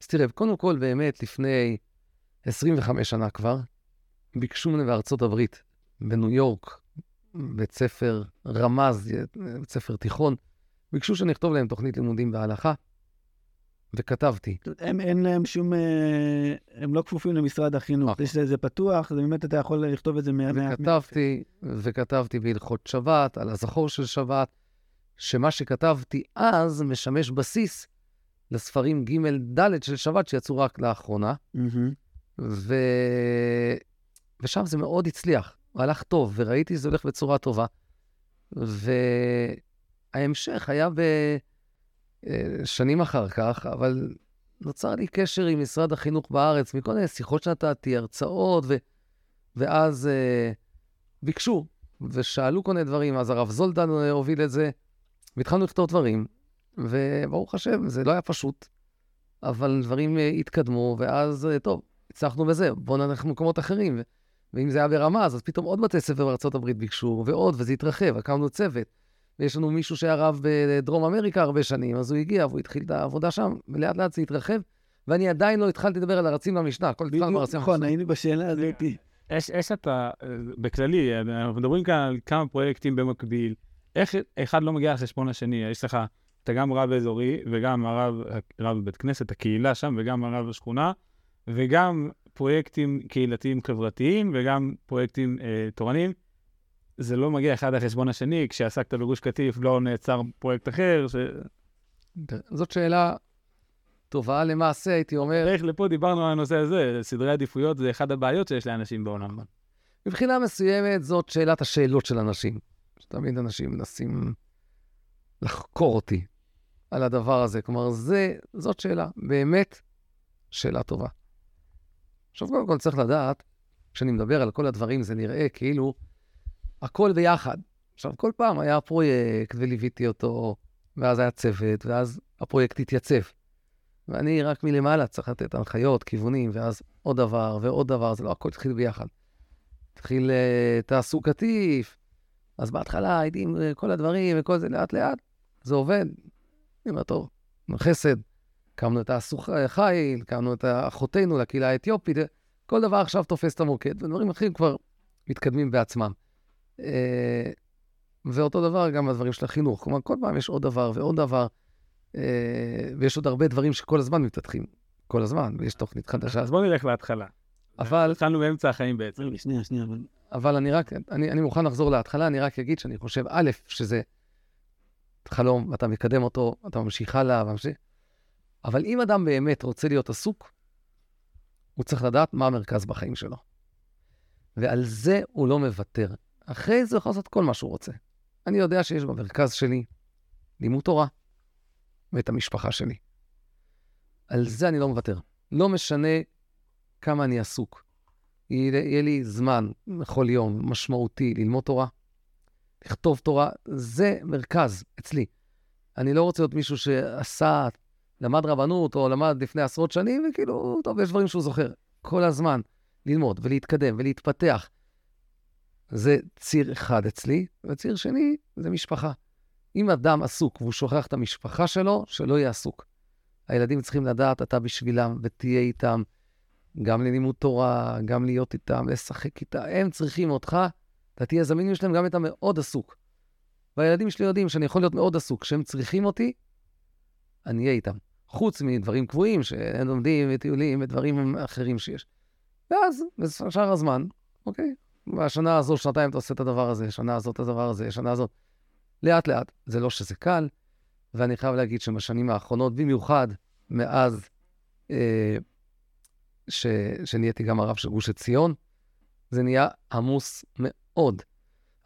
אז תראה, קודם כל, באמת, לפני 25 שנה כבר, ביקשו ממני בארצות הברית, בניו יורק, בית ספר רמז, בית ספר תיכון, ביקשו שאני אכתוב להם תוכנית לימודים בהלכה. וכתבתי. הם, אין להם שום, אה, הם לא כפופים למשרד החינוך. נכון. זה, זה פתוח, זה באמת אתה יכול לכתוב את זה מה... וכתבתי, וכתבתי בהלכות שבת, על הזכור של שבת, שמה שכתבתי אז משמש בסיס לספרים ג' ד' של שבת שיצאו רק לאחרונה. ו... ושם זה מאוד הצליח, הלך טוב, וראיתי שזה הולך בצורה טובה. וההמשך היה ב... אה, שנים אחר כך, אבל נוצר לי קשר עם משרד החינוך בארץ, מכל מיני שיחות שנתתי, הרצאות, ו... ואז uh, ביקשו ושאלו כל מיני דברים. אז הרב זולדן אה, הוביל את זה, והתחלנו לכתוב דברים, וברוך השם, זה לא היה פשוט, אבל דברים uh, התקדמו, ואז, uh, טוב, הצלחנו בזה, בואו נלך למקומות אחרים. ואם זה היה ברמז, אז פתאום עוד בתי ספר בארה"ב ביקשו, ועוד, וזה התרחב, הקמנו צוות. ויש לנו מישהו שהיה רב בדרום אמריקה הרבה שנים, אז הוא הגיע והוא התחיל את העבודה שם, ולאט לאט זה התרחב, ואני עדיין לא התחלתי לדבר על הרצים למשנה, הכל התחלנו ברצים נכון, היינו בשאלה הזאת. איך אתה, בכללי, אנחנו מדברים כאן על כמה פרויקטים במקביל, איך אחד לא מגיע על חשבון השני? יש לך, אתה גם רב אזורי, וגם הרב, רב בית כנסת, הקהילה שם, וגם הרב השכונה, וגם פרויקטים קהילתיים חברתיים, וגם פרויקטים אה, תורניים. זה לא מגיע אחד על חשבון השני, כשעסקת בגוש קטיף לא נעצר פרויקט אחר, ש... זאת שאלה טובה למעשה, הייתי אומר. איך לפה דיברנו על הנושא הזה, סדרי עדיפויות זה אחת הבעיות שיש לאנשים בעולם. מבחינה מסוימת זאת שאלת השאלות של אנשים. שתמיד אנשים מנסים לחקור אותי על הדבר הזה. כלומר, זה, זאת שאלה, באמת שאלה טובה. עכשיו, קודם כל צריך לדעת, כשאני מדבר על כל הדברים, זה נראה כאילו הכל ביחד. עכשיו, כל פעם היה פרויקט וליוויתי אותו, ואז היה צוות, ואז הפרויקט התייצב. ואני רק מלמעלה צריך לתת הנחיות, כיוונים, ואז עוד דבר ועוד דבר, זה לא הכל התחיל ביחד. התחיל uh, תעסוקתי, אז בהתחלה הייתי עם uh, כל הדברים וכל זה לאט-לאט, זה עובד. אני אומר, טוב, חסד, הקמנו את החיל, הקמנו את אחותינו לקהילה האתיופית, כל דבר עכשיו תופס את המוקד, ודברים אחרים כבר מתקדמים בעצמם. Uh, ואותו דבר גם בדברים של החינוך. כלומר, כל פעם יש עוד דבר ועוד דבר. אה, ויש עוד הרבה דברים שכל הזמן מתפתחים, כל הזמן, ויש תוכנית חדשה. אז בוא נלך להתחלה. אבל... התחלנו באמצע החיים בעצם. שנייה, שנייה. אבל... אבל אני רק, אני, אני מוכן לחזור להתחלה, אני רק אגיד שאני חושב, א', שזה חלום, ואתה מקדם אותו, אתה ממשיך הלאה, ממשיך. אבל אם אדם באמת רוצה להיות עסוק, הוא צריך לדעת מה המרכז בחיים שלו. ועל זה הוא לא מוותר. אחרי זה הוא יכול לעשות כל מה שהוא רוצה. אני יודע שיש במרכז שלי לימוד תורה, ואת המשפחה שלי. על זה אני לא מוותר. לא משנה כמה אני עסוק. יהיה לי זמן בכל יום משמעותי ללמוד תורה, לכתוב תורה, זה מרכז אצלי. אני לא רוצה להיות מישהו שעשה, למד רבנות או למד לפני עשרות שנים, וכאילו, טוב, יש דברים שהוא זוכר. כל הזמן ללמוד ולהתקדם ולהתפתח. זה ציר אחד אצלי, וציר שני זה משפחה. אם אדם עסוק והוא שוכח את המשפחה שלו, שלא יהיה עסוק. הילדים צריכים לדעת, אתה בשבילם, ותהיה איתם, גם ללימוד תורה, גם להיות איתם, לשחק איתם. הם צריכים אותך, אתה תהיה זמין בשבילם, גם אתה מאוד עסוק. והילדים שלי יודעים שאני יכול להיות מאוד עסוק. כשהם צריכים אותי, אני אהיה איתם. חוץ מדברים קבועים, שהם לומדים וטיולים ודברים אחרים שיש. ואז, בשאר הזמן, אוקיי, בשנה הזו, שנתיים אתה עושה את הדבר הזה, שנה הזאת את הדבר הזה, שנה הזאת. לאט-לאט. זה לא שזה קל, ואני חייב להגיד שבשנים האחרונות, במיוחד מאז אה, ש, שנהייתי גם הרב של גוש עציון, זה נהיה עמוס מאוד.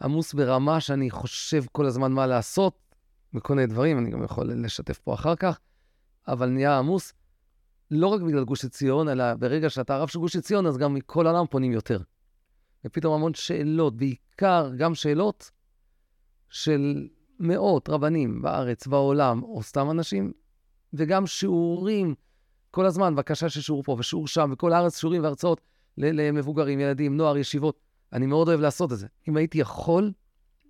עמוס ברמה שאני חושב כל הזמן מה לעשות, וכל מיני דברים, אני גם יכול לשתף פה אחר כך, אבל נהיה עמוס לא רק בגלל גוש עציון, אלא ברגע שאתה הרב של גוש עציון, אז גם מכל העולם פונים יותר. ופתאום המון שאלות, בעיקר גם שאלות של מאות רבנים בארץ, בעולם, או סתם אנשים, וגם שיעורים כל הזמן, בקשה של שיעור פה ושיעור שם, וכל הארץ שיעורים והרצאות למבוגרים, ילדים, נוער, ישיבות. אני מאוד אוהב לעשות את זה. אם הייתי יכול,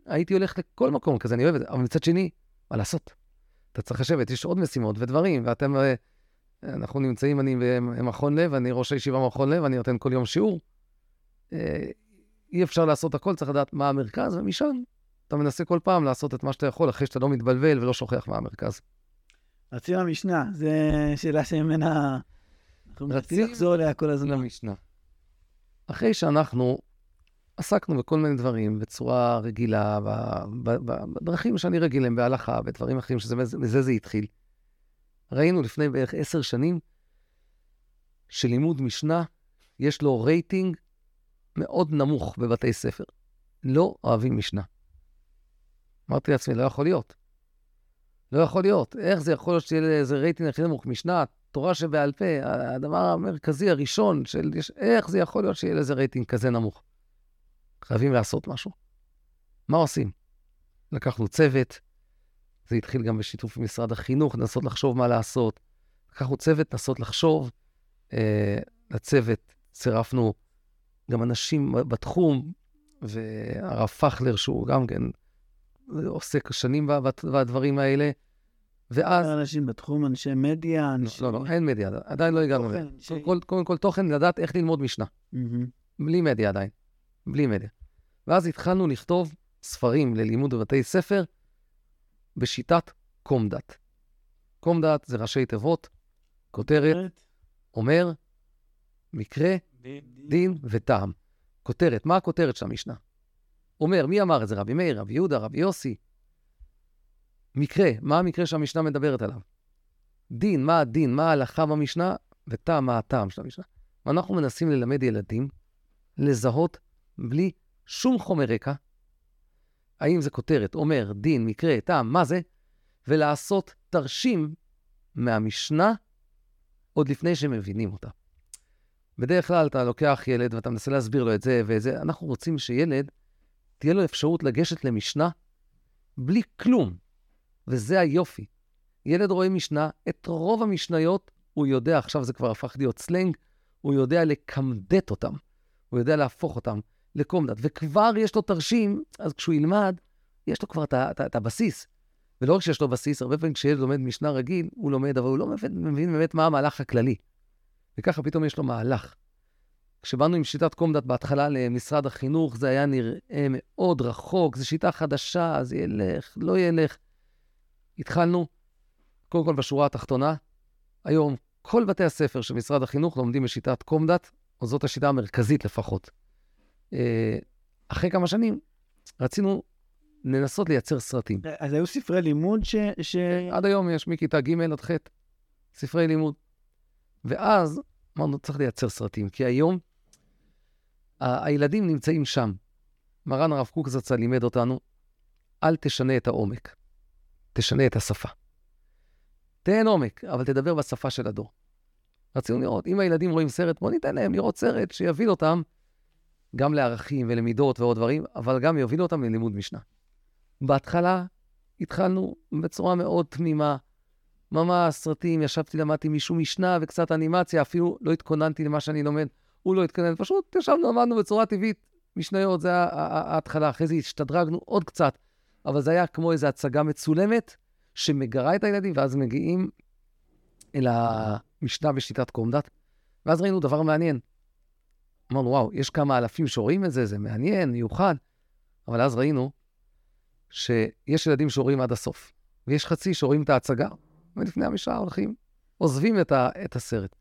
הייתי הולך לכל מקום כזה, אני אוהב את זה. אבל מצד שני, מה לעשות? אתה צריך לשבת, יש עוד משימות ודברים, ואתם, אה, אנחנו נמצאים, אני במכון לב, אני ראש הישיבה במכון לב, אני נותן כל יום שיעור. אה, אי אפשר לעשות הכל, צריך לדעת מה המרכז, ומשם אתה מנסה כל פעם לעשות את מה שאתה יכול, אחרי שאתה לא מתבלבל ולא שוכח מה המרכז. רצים למשנה, זו שאלה שממנה... אנחנו מנסים לחזור אליה כל הזמן. למשנה. אחרי שאנחנו עסקנו בכל מיני דברים בצורה רגילה, בדרכים שאני רגיל להם, בהלכה, בדברים אחרים, שמזה זה התחיל. ראינו לפני בערך עשר שנים שלימוד משנה, יש לו רייטינג מאוד נמוך בבתי ספר. לא אוהבים משנה. אמרתי לעצמי, לא יכול להיות. לא יכול להיות. איך זה יכול להיות שיהיה איזה רייטינג הכי נמוך? משנה, תורה שבעל פה, הדבר המרכזי הראשון של... איך זה יכול להיות שיהיה לזה רייטינג כזה נמוך? חייבים לעשות משהו. מה עושים? לקחנו צוות, זה התחיל גם בשיתוף עם משרד החינוך, לנסות לחשוב מה לעשות. לקחנו צוות, לנסות לחשוב. אה, לצוות צירפנו גם אנשים בתחום, והרב פחלר, שהוא גם כן עוסק שנים בדברים האלה. ואז... אנשים בתחום, אנשי מדיה, אנשי... לא, לא, אין מדיה, עדיין לא הגענו לזה. קודם כל תוכן, לדעת איך ללמוד משנה. בלי מדיה עדיין. בלי מדיה. ואז התחלנו לכתוב ספרים ללימוד בבתי ספר בשיטת קומדת. קומדת זה ראשי תיבות, כותרת, אומר, מקרה, דין וטעם. כותרת, מה הכותרת של המשנה? אומר, מי אמר את זה? רבי מאיר, רבי יהודה, רבי יוסי. מקרה, מה המקרה שהמשנה מדברת עליו? דין, מה הדין, מה ההלכה במשנה, וטעם, מה הטעם של המשנה. ואנחנו מנסים ללמד ילדים לזהות בלי שום חומר רקע, האם זה כותרת, אומר, דין, מקרה, טעם, מה זה, ולעשות תרשים מהמשנה עוד לפני שהם מבינים אותה. בדרך כלל אתה לוקח ילד ואתה מנסה להסביר לו את זה ואת זה. אנחנו רוצים שילד, תהיה לו אפשרות לגשת למשנה בלי כלום, וזה היופי. ילד רואה משנה, את רוב המשניות הוא יודע, עכשיו זה כבר הפך להיות סלנג, הוא יודע לקמדט אותם, הוא יודע להפוך אותם לקומדת, וכבר יש לו תרשים, אז כשהוא ילמד, יש לו כבר את הבסיס. ולא רק שיש לו בסיס, הרבה פעמים כשילד לומד משנה רגיל, הוא לומד, אבל הוא לא מבין, מבין באמת מה המהלך הכללי. וככה פתאום יש לו מהלך. כשבאנו עם שיטת קומדת בהתחלה למשרד החינוך, זה היה נראה מאוד רחוק, זו שיטה חדשה, זה ילך, לא ילך. התחלנו, קודם כל בשורה התחתונה, היום כל בתי הספר של משרד החינוך לומדים בשיטת קומדת, או זאת השיטה המרכזית לפחות. אה, אחרי כמה שנים רצינו לנסות לייצר סרטים. אז היו ספרי לימוד ש... ש... עד היום יש מכיתה ג' עד ח', ספרי לימוד. ואז אמרנו, צריך לייצר סרטים, כי היום הילדים נמצאים שם. מרן הרב קוק זצ"ל לימד אותנו, אל תשנה את העומק, תשנה את השפה. תן עומק, אבל תדבר בשפה של הדור. רצינו לראות, אם הילדים רואים סרט, בואו ניתן להם לראות סרט שיביא אותם גם לערכים ולמידות ועוד דברים, אבל גם יוביל אותם ללימוד משנה. בהתחלה התחלנו בצורה מאוד תמימה, ממש סרטים, ישבתי, למדתי מישהו משנה וקצת אנימציה, אפילו לא התכוננתי למה שאני לומד, הוא לא התכונן, פשוט ישבנו, למדנו בצורה טבעית, משניות, זה היה ההתחלה, אחרי זה השתדרגנו עוד קצת, אבל זה היה כמו איזו הצגה מצולמת שמגרה את הילדים, ואז מגיעים אל המשנה בשיטת קומדת, ואז ראינו דבר מעניין. אמרנו, וואו, יש כמה אלפים שרואים את זה, זה מעניין, מיוחד, אבל אז ראינו שיש ילדים שרואים עד הסוף, ויש חצי שרואים את ההצגה, ולפני המשעה הולכים, עוזבים את, ה, את הסרט.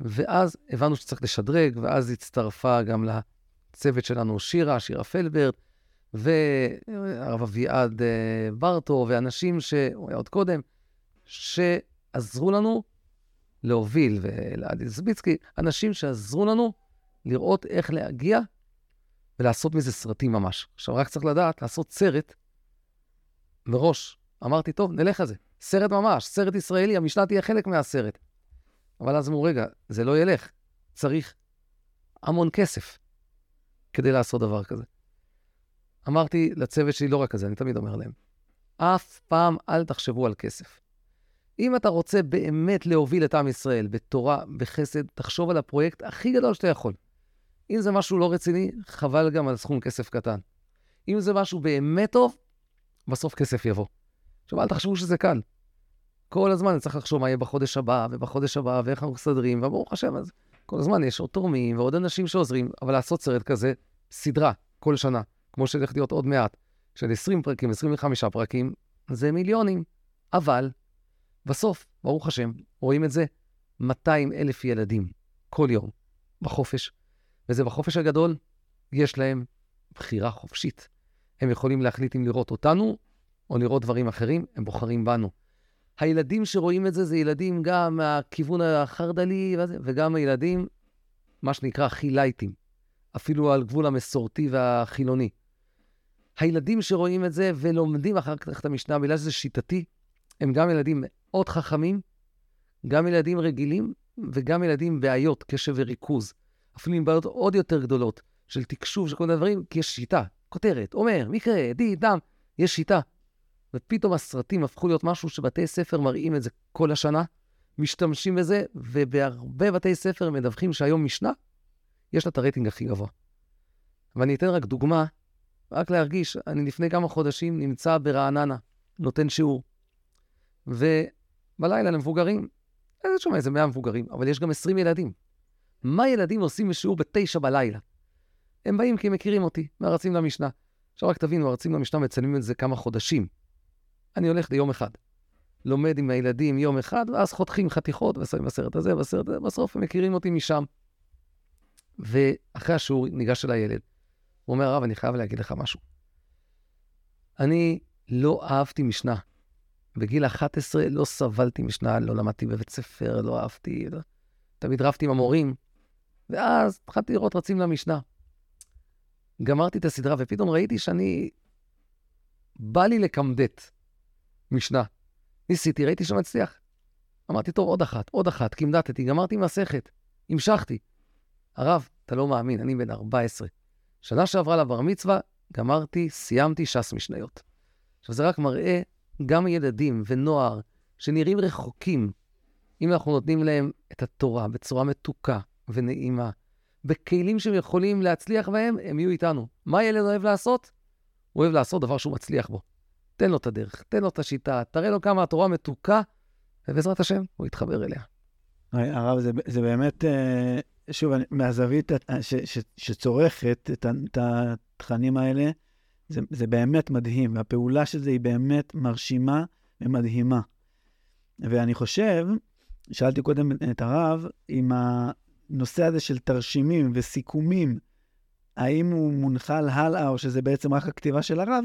ואז הבנו שצריך לשדרג, ואז הצטרפה גם לצוות שלנו שירה, שירה פלברט, והרב אביעד אה, ברטו, ואנשים שהוא היה עוד קודם, שעזרו לנו להוביל, ולעדי זביצקי, אנשים שעזרו לנו לראות איך להגיע ולעשות מזה סרטים ממש. עכשיו, רק צריך לדעת, לעשות סרט מראש. אמרתי, טוב, נלך על זה. סרט ממש, סרט ישראלי, המשנה תהיה חלק מהסרט. אבל אז אמרו, רגע, זה לא ילך. צריך המון כסף כדי לעשות דבר כזה. אמרתי לצוות שלי, לא רק כזה, אני תמיד אומר להם, אף פעם אל תחשבו על כסף. אם אתה רוצה באמת להוביל את עם ישראל בתורה, בחסד, תחשוב על הפרויקט הכי גדול שאתה יכול. אם זה משהו לא רציני, חבל גם על סכום כסף קטן. אם זה משהו באמת טוב, בסוף כסף יבוא. עכשיו, אל תחשבו שזה קל. כל הזמן צריך לחשוב מה יהיה בחודש הבא, ובחודש הבא, ואיך אנחנו מסתדרים, וברוך השם, אז כל הזמן יש עוד תורמים ועוד אנשים שעוזרים, אבל לעשות סרט כזה, סדרה, כל שנה, כמו שהולך להיות עוד מעט, של 20 פרקים, 25 פרקים, זה מיליונים. אבל בסוף, ברוך השם, רואים את זה 200 אלף ילדים כל יום בחופש, וזה בחופש הגדול, יש להם בחירה חופשית. הם יכולים להחליט אם לראות אותנו או לראות דברים אחרים, הם בוחרים בנו. הילדים שרואים את זה, זה ילדים גם מהכיוון החרד"לי וגם הילדים, מה שנקרא הכי לייטים, אפילו על גבול המסורתי והחילוני. הילדים שרואים את זה ולומדים אחר כך את המשנה, בגלל שזה שיטתי, הם גם ילדים מאוד חכמים, גם ילדים רגילים וגם ילדים בעיות, קשב וריכוז. אפילו עם בעיות עוד יותר גדולות של תקשוב, של כל מיני דברים, כי יש שיטה. כותרת, אומר, מקרה, די, דם, יש שיטה. ופתאום הסרטים הפכו להיות משהו שבתי ספר מראים את זה כל השנה, משתמשים בזה, ובהרבה בתי ספר מדווחים שהיום משנה, יש לה את הרייטינג הכי גבוה. ואני אתן רק דוגמה, רק להרגיש, אני לפני כמה חודשים נמצא ברעננה, נותן שיעור. ובלילה למבוגרים, איזה שומע, איזה 100 מבוגרים, אבל יש גם 20 ילדים. מה ילדים עושים בשיעור בתשע בלילה? הם באים כי הם מכירים אותי, מהרצים למשנה. עכשיו רק תבינו, הרצים למשנה מצלמים את זה כמה חודשים. אני הולך ליום אחד. לומד עם הילדים יום אחד, ואז חותכים חתיכות ושמים בסרט הזה, בסרט הזה, בסוף הם מכירים אותי משם. ואחרי השיעור ניגש אל הילד. הוא אומר, הרב, אני חייב להגיד לך משהו. אני לא אהבתי משנה. בגיל 11 לא סבלתי משנה, לא למדתי בבית ספר, לא אהבתי, לא... תמיד רבתי עם המורים, ואז התחלתי לראות רצים למשנה. גמרתי את הסדרה, ופתאום ראיתי שאני... בא לי לקמדט משנה. ניסיתי, ראיתי שמצליח. אמרתי, טוב, עוד אחת, עוד אחת, קמדטתי, גמרתי מסכת, המשכתי. הרב, אתה לא מאמין, אני בן 14. שנה שעברה לבר מצווה, גמרתי, סיימתי ש"ס משניות. עכשיו, זה רק מראה גם ילדים ונוער שנראים רחוקים, אם אנחנו נותנים להם את התורה בצורה מתוקה ונעימה, בכלים שהם יכולים להצליח בהם, הם יהיו איתנו. מה ילד אוהב לעשות? הוא אוהב לעשות דבר שהוא מצליח בו. תן לו את הדרך, תן לו את השיטה, תראה לו כמה התורה מתוקה, ובעזרת השם, הוא יתחבר אליה. הרב, זה, זה באמת, אה, שוב, מהזווית ש, ש, שצורכת את, את התכנים האלה, זה, זה באמת מדהים, והפעולה של זה היא באמת מרשימה ומדהימה. ואני חושב, שאלתי קודם את הרב, אם הנושא הזה של תרשימים וסיכומים, האם הוא מונחל הלאה, או שזה בעצם רק הכתיבה של הרב,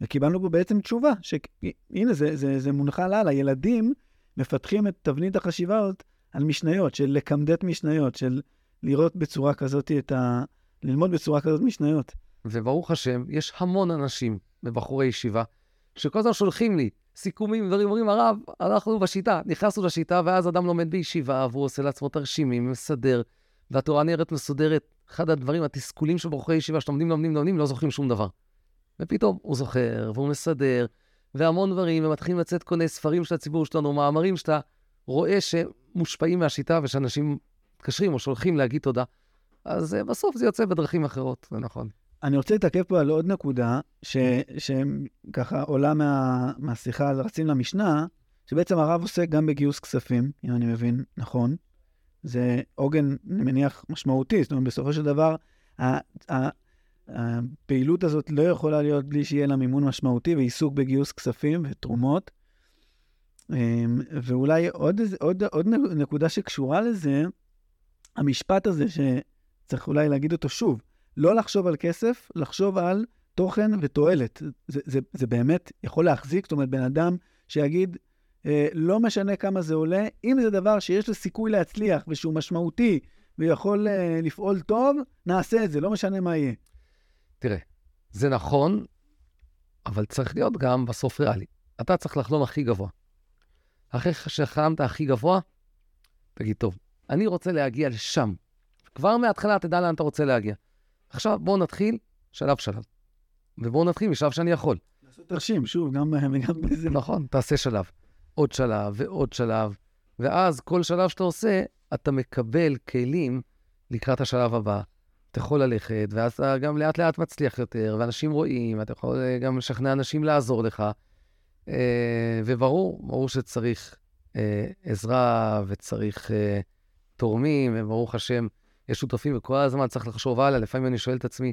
וקיבלנו פה בעצם תשובה, שהנה, זה, זה, זה מונחל הלאה. ילדים מפתחים את תבנית החשיבה הזאת על משניות, של לקמדט משניות, של לראות בצורה כזאת את ה... ללמוד בצורה כזאת משניות. וברוך השם, יש המון אנשים בבחורי ישיבה, שכל הזמן שולחים לי סיכומים, דברים, אומרים, הרב, אנחנו בשיטה, נכנסנו לשיטה, ואז אדם לומד בישיבה, והוא עושה לעצמו תרשימים, מסדר, והתורה נראית מסודרת. אחד הדברים, התסכולים של בחורי ישיבה, שלומדים, לומדים, לומדים, לא זוכרים שום דבר. ופתאום הוא זוכר, והוא מסדר, והמון דברים, ומתחילים לצאת כל מיני ספרים של הציבור שלנו, מאמרים שאתה רואה שמושפעים מהשיטה, ושאנשים מתקשרים או שולחים להגיד תודה. אז uh, בסוף זה יוצא בדרכים אחרות, זה נכון. אני רוצה להתעכב פה על עוד נקודה, ש, שככה עולה מה, מהשיחה על רצים למשנה, שבעצם הרב עוסק גם בגיוס כספים, אם אני מבין נכון. זה עוגן, אני מניח, משמעותי. זאת אומרת, בסופו של דבר, הפעילות הזאת לא יכולה להיות בלי שיהיה לה מימון משמעותי ועיסוק בגיוס כספים ותרומות. אמ, ואולי עוד, עוד, עוד נקודה שקשורה לזה, המשפט הזה שצריך אולי להגיד אותו שוב, לא לחשוב על כסף, לחשוב על תוכן ותועלת. זה, זה, זה באמת יכול להחזיק, זאת אומרת, בן אדם שיגיד, אה, לא משנה כמה זה עולה, אם זה דבר שיש לו סיכוי להצליח ושהוא משמעותי ויכול אה, לפעול טוב, נעשה את זה, לא משנה מה יהיה. תראה, זה נכון, אבל צריך להיות גם בסוף ריאלי. אתה צריך לחלום הכי גבוה. אחרי שחלמת הכי גבוה, תגיד, טוב, אני רוצה להגיע לשם. כבר מההתחלה תדע לאן אתה רוצה להגיע. עכשיו בואו נתחיל שלב-שלב. ובואו נתחיל משלב שאני יכול. לעשות תרשים, שוב, גם, גם בזה. נכון, תעשה שלב. עוד שלב ועוד שלב, ואז כל שלב שאתה עושה, אתה מקבל כלים לקראת השלב הבא. אתה יכול ללכת, ואז אתה גם לאט לאט מצליח יותר, ואנשים רואים, אתה יכול אה, גם לשכנע אנשים לעזור לך. אה, וברור, ברור שצריך אה, עזרה וצריך תורמים, וברוך השם, יש שותפים, וכל הזמן צריך לחשוב הלאה. לפעמים אני שואל את עצמי,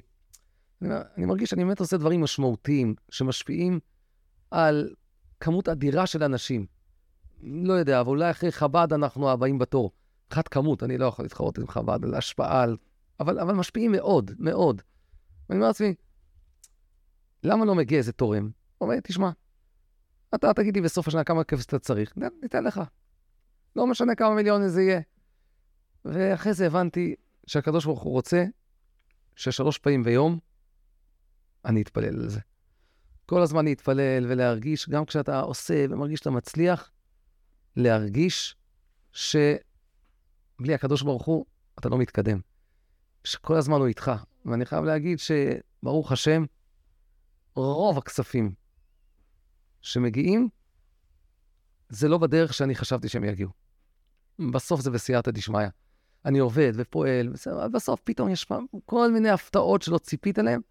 אני, אני מרגיש שאני באמת עושה דברים משמעותיים, שמשפיעים על כמות אדירה של אנשים. לא יודע, אבל אולי אחרי חב"ד אנחנו הבאים בתור. מבחינת כמות, אני לא יכול להתחרות עם חב"ד על השפעה, על... אבל, אבל משפיעים מאוד, מאוד. ואני אומר לעצמי, למה לא מגיע איזה תורם? הוא אומר, תשמע, אתה תגיד לי בסוף השנה כמה כסף אתה צריך, ניתן לך. לא משנה כמה מיליון זה יהיה. ואחרי זה הבנתי שהקדוש ברוך הוא רוצה ששלוש פעמים ביום אני אתפלל על זה. כל הזמן להתפלל ולהרגיש, גם כשאתה עושה ומרגיש שאתה מצליח, להרגיש שבלי הקדוש ברוך הוא אתה לא מתקדם. שכל הזמן הוא איתך. ואני חייב להגיד שברוך השם, רוב הכספים שמגיעים, זה לא בדרך שאני חשבתי שהם יגיעו. בסוף זה בסייעתא דשמיא. אני עובד ופועל, בסוף פתאום יש כל מיני הפתעות שלא ציפית עליהן,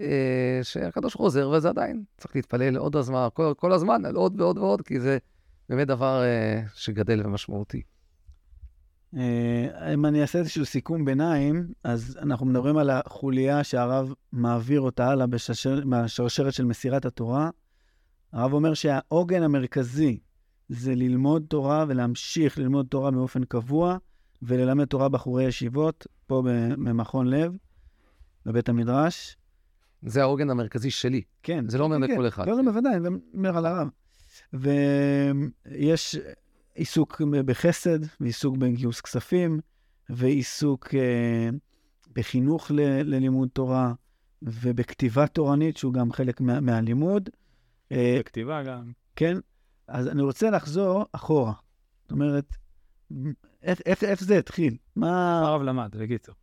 אה, שהקדוש עוזר, וזה עדיין, צריך להתפלל עוד הזמן, כל, כל הזמן, על עוד ועוד ועוד, כי זה באמת דבר אה, שגדל ומשמעותי. אה, אם אני אעשה איזשהו סיכום ביניים, אז אנחנו מדברים על החוליה שהרב מעביר אותה הלאה בשרשר, בשרשרת של מסירת התורה. הרב אומר שהעוגן המרכזי זה ללמוד תורה ולהמשיך ללמוד תורה באופן קבוע וללמד תורה בחורי ישיבות, פה במכון לב, בבית המדרש. זה העוגן המרכזי שלי. כן. זה לא אומר כן, לכל. אחד. לא, לא, בוודאי, זה אומר על הרב. ויש עיסוק בחסד, ועיסוק בגיוס כספים, ועיסוק אה, בחינוך ל, ללימוד תורה, ובכתיבה תורנית, שהוא גם חלק מה, מהלימוד. אה, בכתיבה גם. כן? אז אני רוצה לחזור אחורה. זאת אומרת, איך, איך, איך זה התחיל? מה... הרב למד, בקיצור.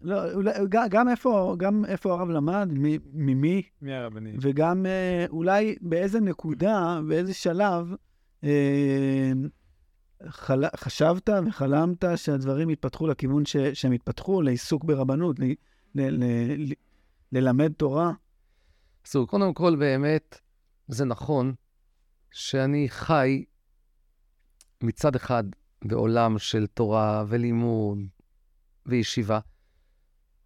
לא, אולי, גם, גם, איפה, גם איפה הרב למד, מ- ממי, מי הרבנים? וגם אה, אולי באיזה נקודה, באיזה שלב, אה, חל... חשבת וחלמת שהדברים יתפתחו לכיוון ש... שהם יתפתחו, לעיסוק ברבנות. ל... ל... ל... ללמד תורה. אז קודם כל, באמת, זה נכון שאני חי מצד אחד בעולם של תורה ולימוד וישיבה,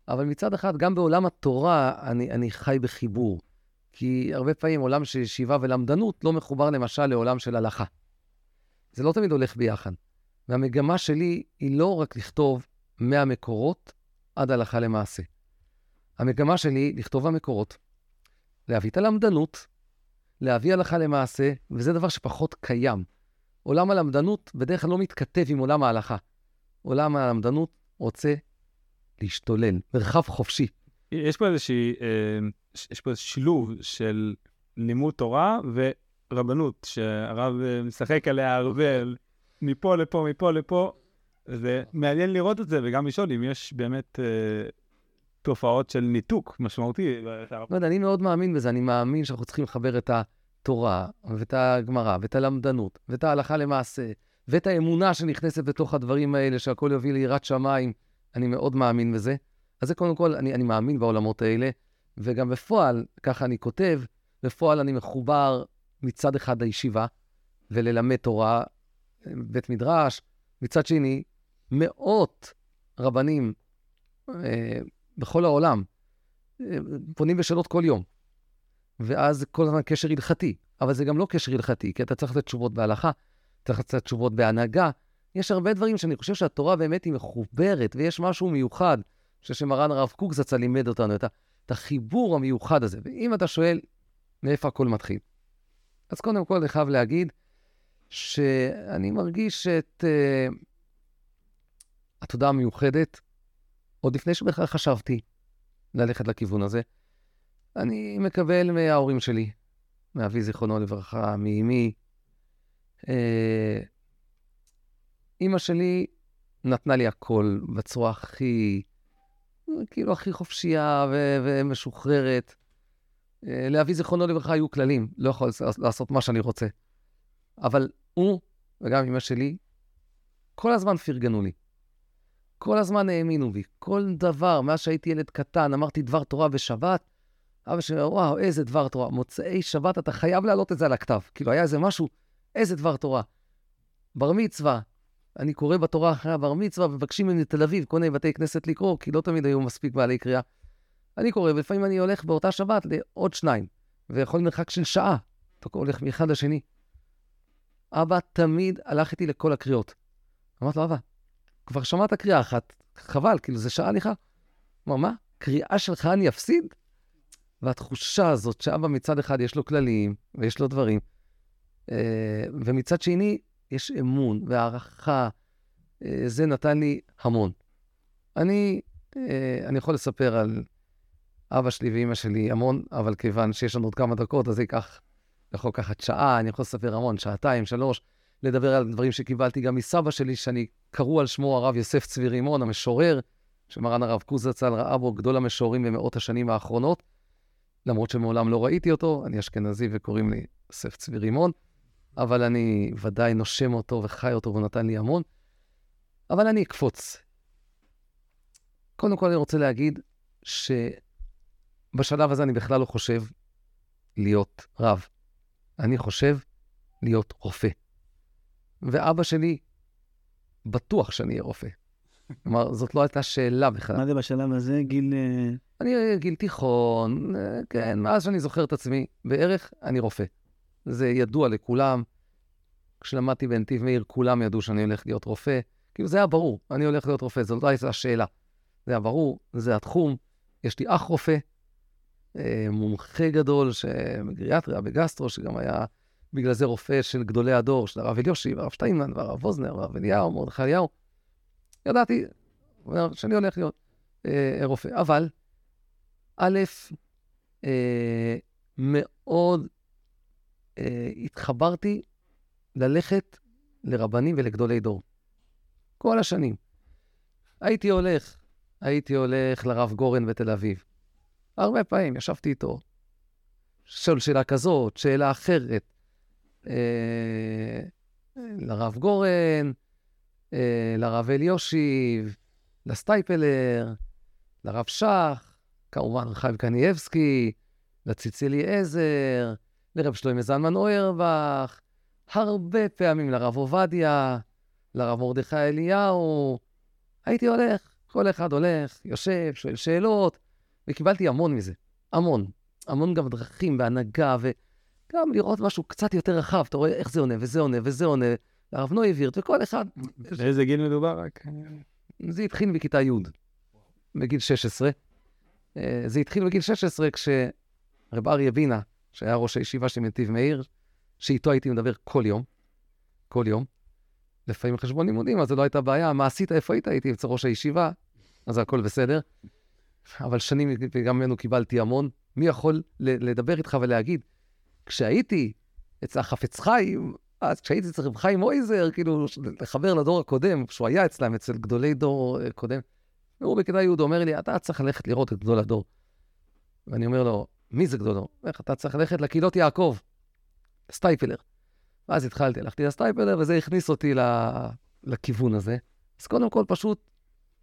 אבל מצד אחד, גם בעולם התורה אני, אני חי בחיבור. כי הרבה פעמים עולם של ישיבה ולמדנות לא מחובר למשל לעולם של הלכה. זה לא תמיד הולך ביחד. והמגמה שלי היא לא רק לכתוב מהמקורות עד הלכה למעשה. המגמה שלי היא לכתוב המקורות, להביא את הלמדנות, להביא הלכה למעשה, וזה דבר שפחות קיים. עולם הלמדנות בדרך כלל לא מתכתב עם עולם ההלכה. עולם הלמדנות רוצה להשתולל, מרחב חופשי. יש פה איזושהי, אה, יש פה איזה שילוב של לימוד תורה ורבנות, שהרב אה, משחק עליה הרבה, מפה לפה, מפה לפה. זה מעניין לראות את זה, וגם לשאול אם יש באמת אה, תופעות של ניתוק משמעותי. לא יודע, אני מאוד מאמין בזה, אני מאמין שאנחנו צריכים לחבר את התורה, ואת הגמרא, ואת הלמדנות, ואת ההלכה למעשה, ואת האמונה שנכנסת בתוך הדברים האלה, שהכל יוביל ליראת שמיים. אני מאוד מאמין בזה. אז זה קודם כל, אני, אני מאמין בעולמות האלה, וגם בפועל, ככה אני כותב, בפועל אני מחובר מצד אחד לישיבה, וללמד תורה, בית מדרש, מצד שני, מאות רבנים אה, בכל העולם אה, פונים בשאלות כל יום. ואז כל הזמן קשר הלכתי, אבל זה גם לא קשר הלכתי, כי אתה צריך לתת תשובות בהלכה, צריך לתת תשובות בהנהגה. יש הרבה דברים שאני חושב שהתורה באמת היא מחוברת, ויש משהו מיוחד. חושב שמרן הרב קוק זצ"ל לימד אותנו את, החיבור המיוחד הזה. ואם אתה שואל מאיפה הכל מתחיל, אז קודם כל אני חייב להגיד שאני מרגיש את uh, התודה המיוחדת, עוד לפני שבכלל חשבתי ללכת לכיוון הזה. אני מקבל מההורים שלי, מאבי זיכרונו לברכה, מאמי. אה, אימא שלי נתנה לי הכל בצורה הכי, כאילו הכי חופשייה ו- ומשוחררת. אה, לאבי זיכרונו לברכה היו כללים, לא יכול לעשות מה שאני רוצה. אבל הוא, וגם אמא שלי, כל הזמן פרגנו לי. כל הזמן האמינו בי. כל דבר, מאז שהייתי ילד קטן, אמרתי דבר תורה בשבת, אבא שלי, וואו, איזה דבר תורה. מוצאי שבת, אתה חייב להעלות את זה על הכתב. כאילו, היה איזה משהו, איזה דבר תורה. בר מצווה, אני קורא בתורה אחרי הבר מצווה, ומבקשים ממני תל אביב, כל מיני בתי כנסת לקרוא, כי לא תמיד היו מספיק בעלי קריאה. אני קורא, ולפעמים אני הולך באותה שבת לעוד שניים, ויכול מרחק של שעה. אתה הולך מאחד לשני. אבא תמיד הלך איתי לכל הקריאות. אמרתי לו, אבא, כבר שמעת קריאה אחת, חבל, כאילו, זה שעה הליכה. אמר, מה? קריאה שלך אני אפסיד? והתחושה הזאת שאבא מצד אחד יש לו כללים ויש לו דברים, אה, ומצד שני יש אמון והערכה, אה, זה נתן לי המון. אני, אה, אני יכול לספר על אבא שלי ואימא שלי המון, אבל כיוון שיש לנו עוד כמה דקות, אז זה ייקח, יכול לקחת שעה, אני יכול לספר המון, שעתיים, שלוש, לדבר על דברים שקיבלתי גם מסבא שלי, שאני קראו על שמו הרב יוסף צבי רימון, המשורר, שמרן הרב קוזצ"ל ראה בו גדול המשוררים במאות השנים האחרונות. למרות שמעולם לא ראיתי אותו, אני אשכנזי וקוראים לי יוסף צבי רימון, אבל אני ודאי נושם אותו וחי אותו והוא נתן לי המון. אבל אני אקפוץ. קודם כל אני רוצה להגיד שבשלב הזה אני בכלל לא חושב להיות רב. אני חושב להיות רופא. ואבא שלי בטוח שאני אהיה רופא. כלומר, זאת לא הייתה שאלה בכלל. מה זה בשלב הזה? גיל... אה, אני אה, גיל תיכון, אה, כן, מאז שאני זוכר את עצמי, בערך אני רופא. זה ידוע לכולם. כשלמדתי בנתיב מאיר, כולם ידעו שאני הולך להיות רופא. כאילו, זה היה ברור, אני הולך להיות רופא, זאת לא הייתה שאלה. זה היה ברור, זה התחום. יש לי אח רופא, אה, מומחה גדול בגריאטריה, בגסטרו, שגם היה בגלל זה רופא של גדולי הדור, של הרב אליושי, והרב שטיינמן, והרב ווזנר, והרב אליהו, מרדכי אליהו. ידעתי שאני הולך להיות אה, רופא. אבל, א', אה, מאוד התחברתי ללכת לרבנים ולגדולי דור. כל השנים. הייתי הולך, הייתי הולך לרב גורן בתל אביב. הרבה פעמים ישבתי איתו, שואל שאלה כזאת, שאלה אחרת. אה, לרב גורן, אה, לרב אליושיב, לסטייפלר, לרב שך, כמובן רחב קניאבסקי, לציצילי עזר, לרב שלמה זלמן אוירבך, הרבה פעמים לרב עובדיה, לרב מרדכי אליהו. הייתי הולך, כל אחד הולך, יושב, שואל שאלות, וקיבלתי המון מזה, המון. המון גם דרכים בהנהגה, וגם לראות משהו קצת יותר רחב. אתה רואה איך זה עונה, וזה עונה, וזה עונה, לרב נוי וירט, וכל אחד... באיזה גיל מדובר רק? זה התחיל בכיתה י', בגיל 16. אה, זה התחיל בגיל 16 כשרב אריה בינה, שהיה ראש הישיבה של נתיב מאיר, שאיתו הייתי מדבר כל יום, כל יום. לפעמים חשבון לימודים, אז זו לא הייתה בעיה. מה עשית? איפה היית? הייתי אצל ראש הישיבה, אז הכל בסדר. אבל שנים, וגם ממנו קיבלתי המון. מי יכול לדבר איתך ולהגיד, כשהייתי אצל החפץ חיים, אז כשהייתי אצל רב חיים מויזר, כאילו, לחבר לדור הקודם, כשהוא היה אצלם, אצל גדולי דור אה, קודם, והוא בכדאי יהוד אומר לי, אתה צריך ללכת לראות את גדול הדור. ואני אומר לו, מי זה גדול הדור? איך אתה צריך ללכת לקהילות יעקב, סטייפלר. ואז התחלתי, הלכתי לסטייפלר, וזה הכניס אותי לכיוון הזה. אז קודם כל, פשוט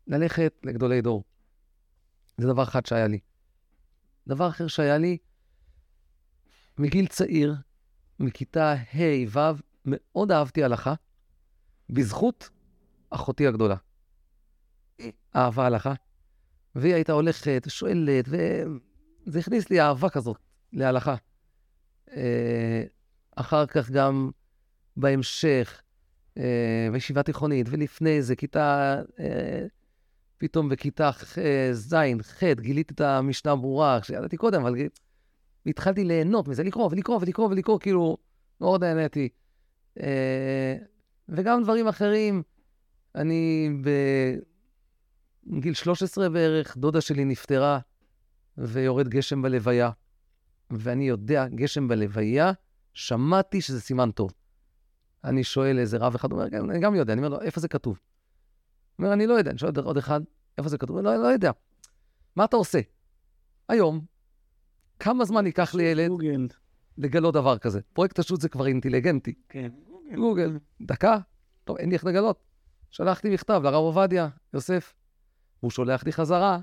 ללכת לגדולי דור. זה דבר אחד שהיה לי. דבר אחר שהיה לי, מגיל צעיר, מכיתה ה'-ו', מאוד אהבתי הלכה, בזכות אחותי הגדולה. היא אהבה הלכה, והיא הייתה הולכת, שואלת, וזה הכניס לי אהבה כזאת להלכה. אה, אחר כך גם בהמשך, אה, בישיבה תיכונית, ולפני זה, כיתה, אה, פתאום בכיתה ז', ח', גיליתי את המשנה ברורה, שידעתי קודם, אבל התחלתי ליהנות מזה, לקרוא ולקרוא ולקרוא ולקרוא, כאילו, מאוד נהניתי. וגם דברים אחרים. אני בגיל 13 בערך, דודה שלי נפטרה, ויורד גשם בלוויה. ואני יודע, גשם בלוויה, שמעתי שזה סימן טוב. אני שואל איזה רב אחד, הוא אומר, כן, אני גם יודע, אני אומר לו, איפה זה כתוב? הוא אומר, אני לא יודע, אני שואל עוד אחד, איפה זה כתוב? אני לא, לא יודע. מה אתה עושה? היום, כמה זמן ייקח לילד גוגל. לגלות דבר כזה? פרויקט השו"ת זה כבר אינטליגנטי. כן. גוגל, דקה, טוב, אין לי איך לגלות. שלחתי מכתב לרב עובדיה, יוסף, הוא שולח לי חזרה.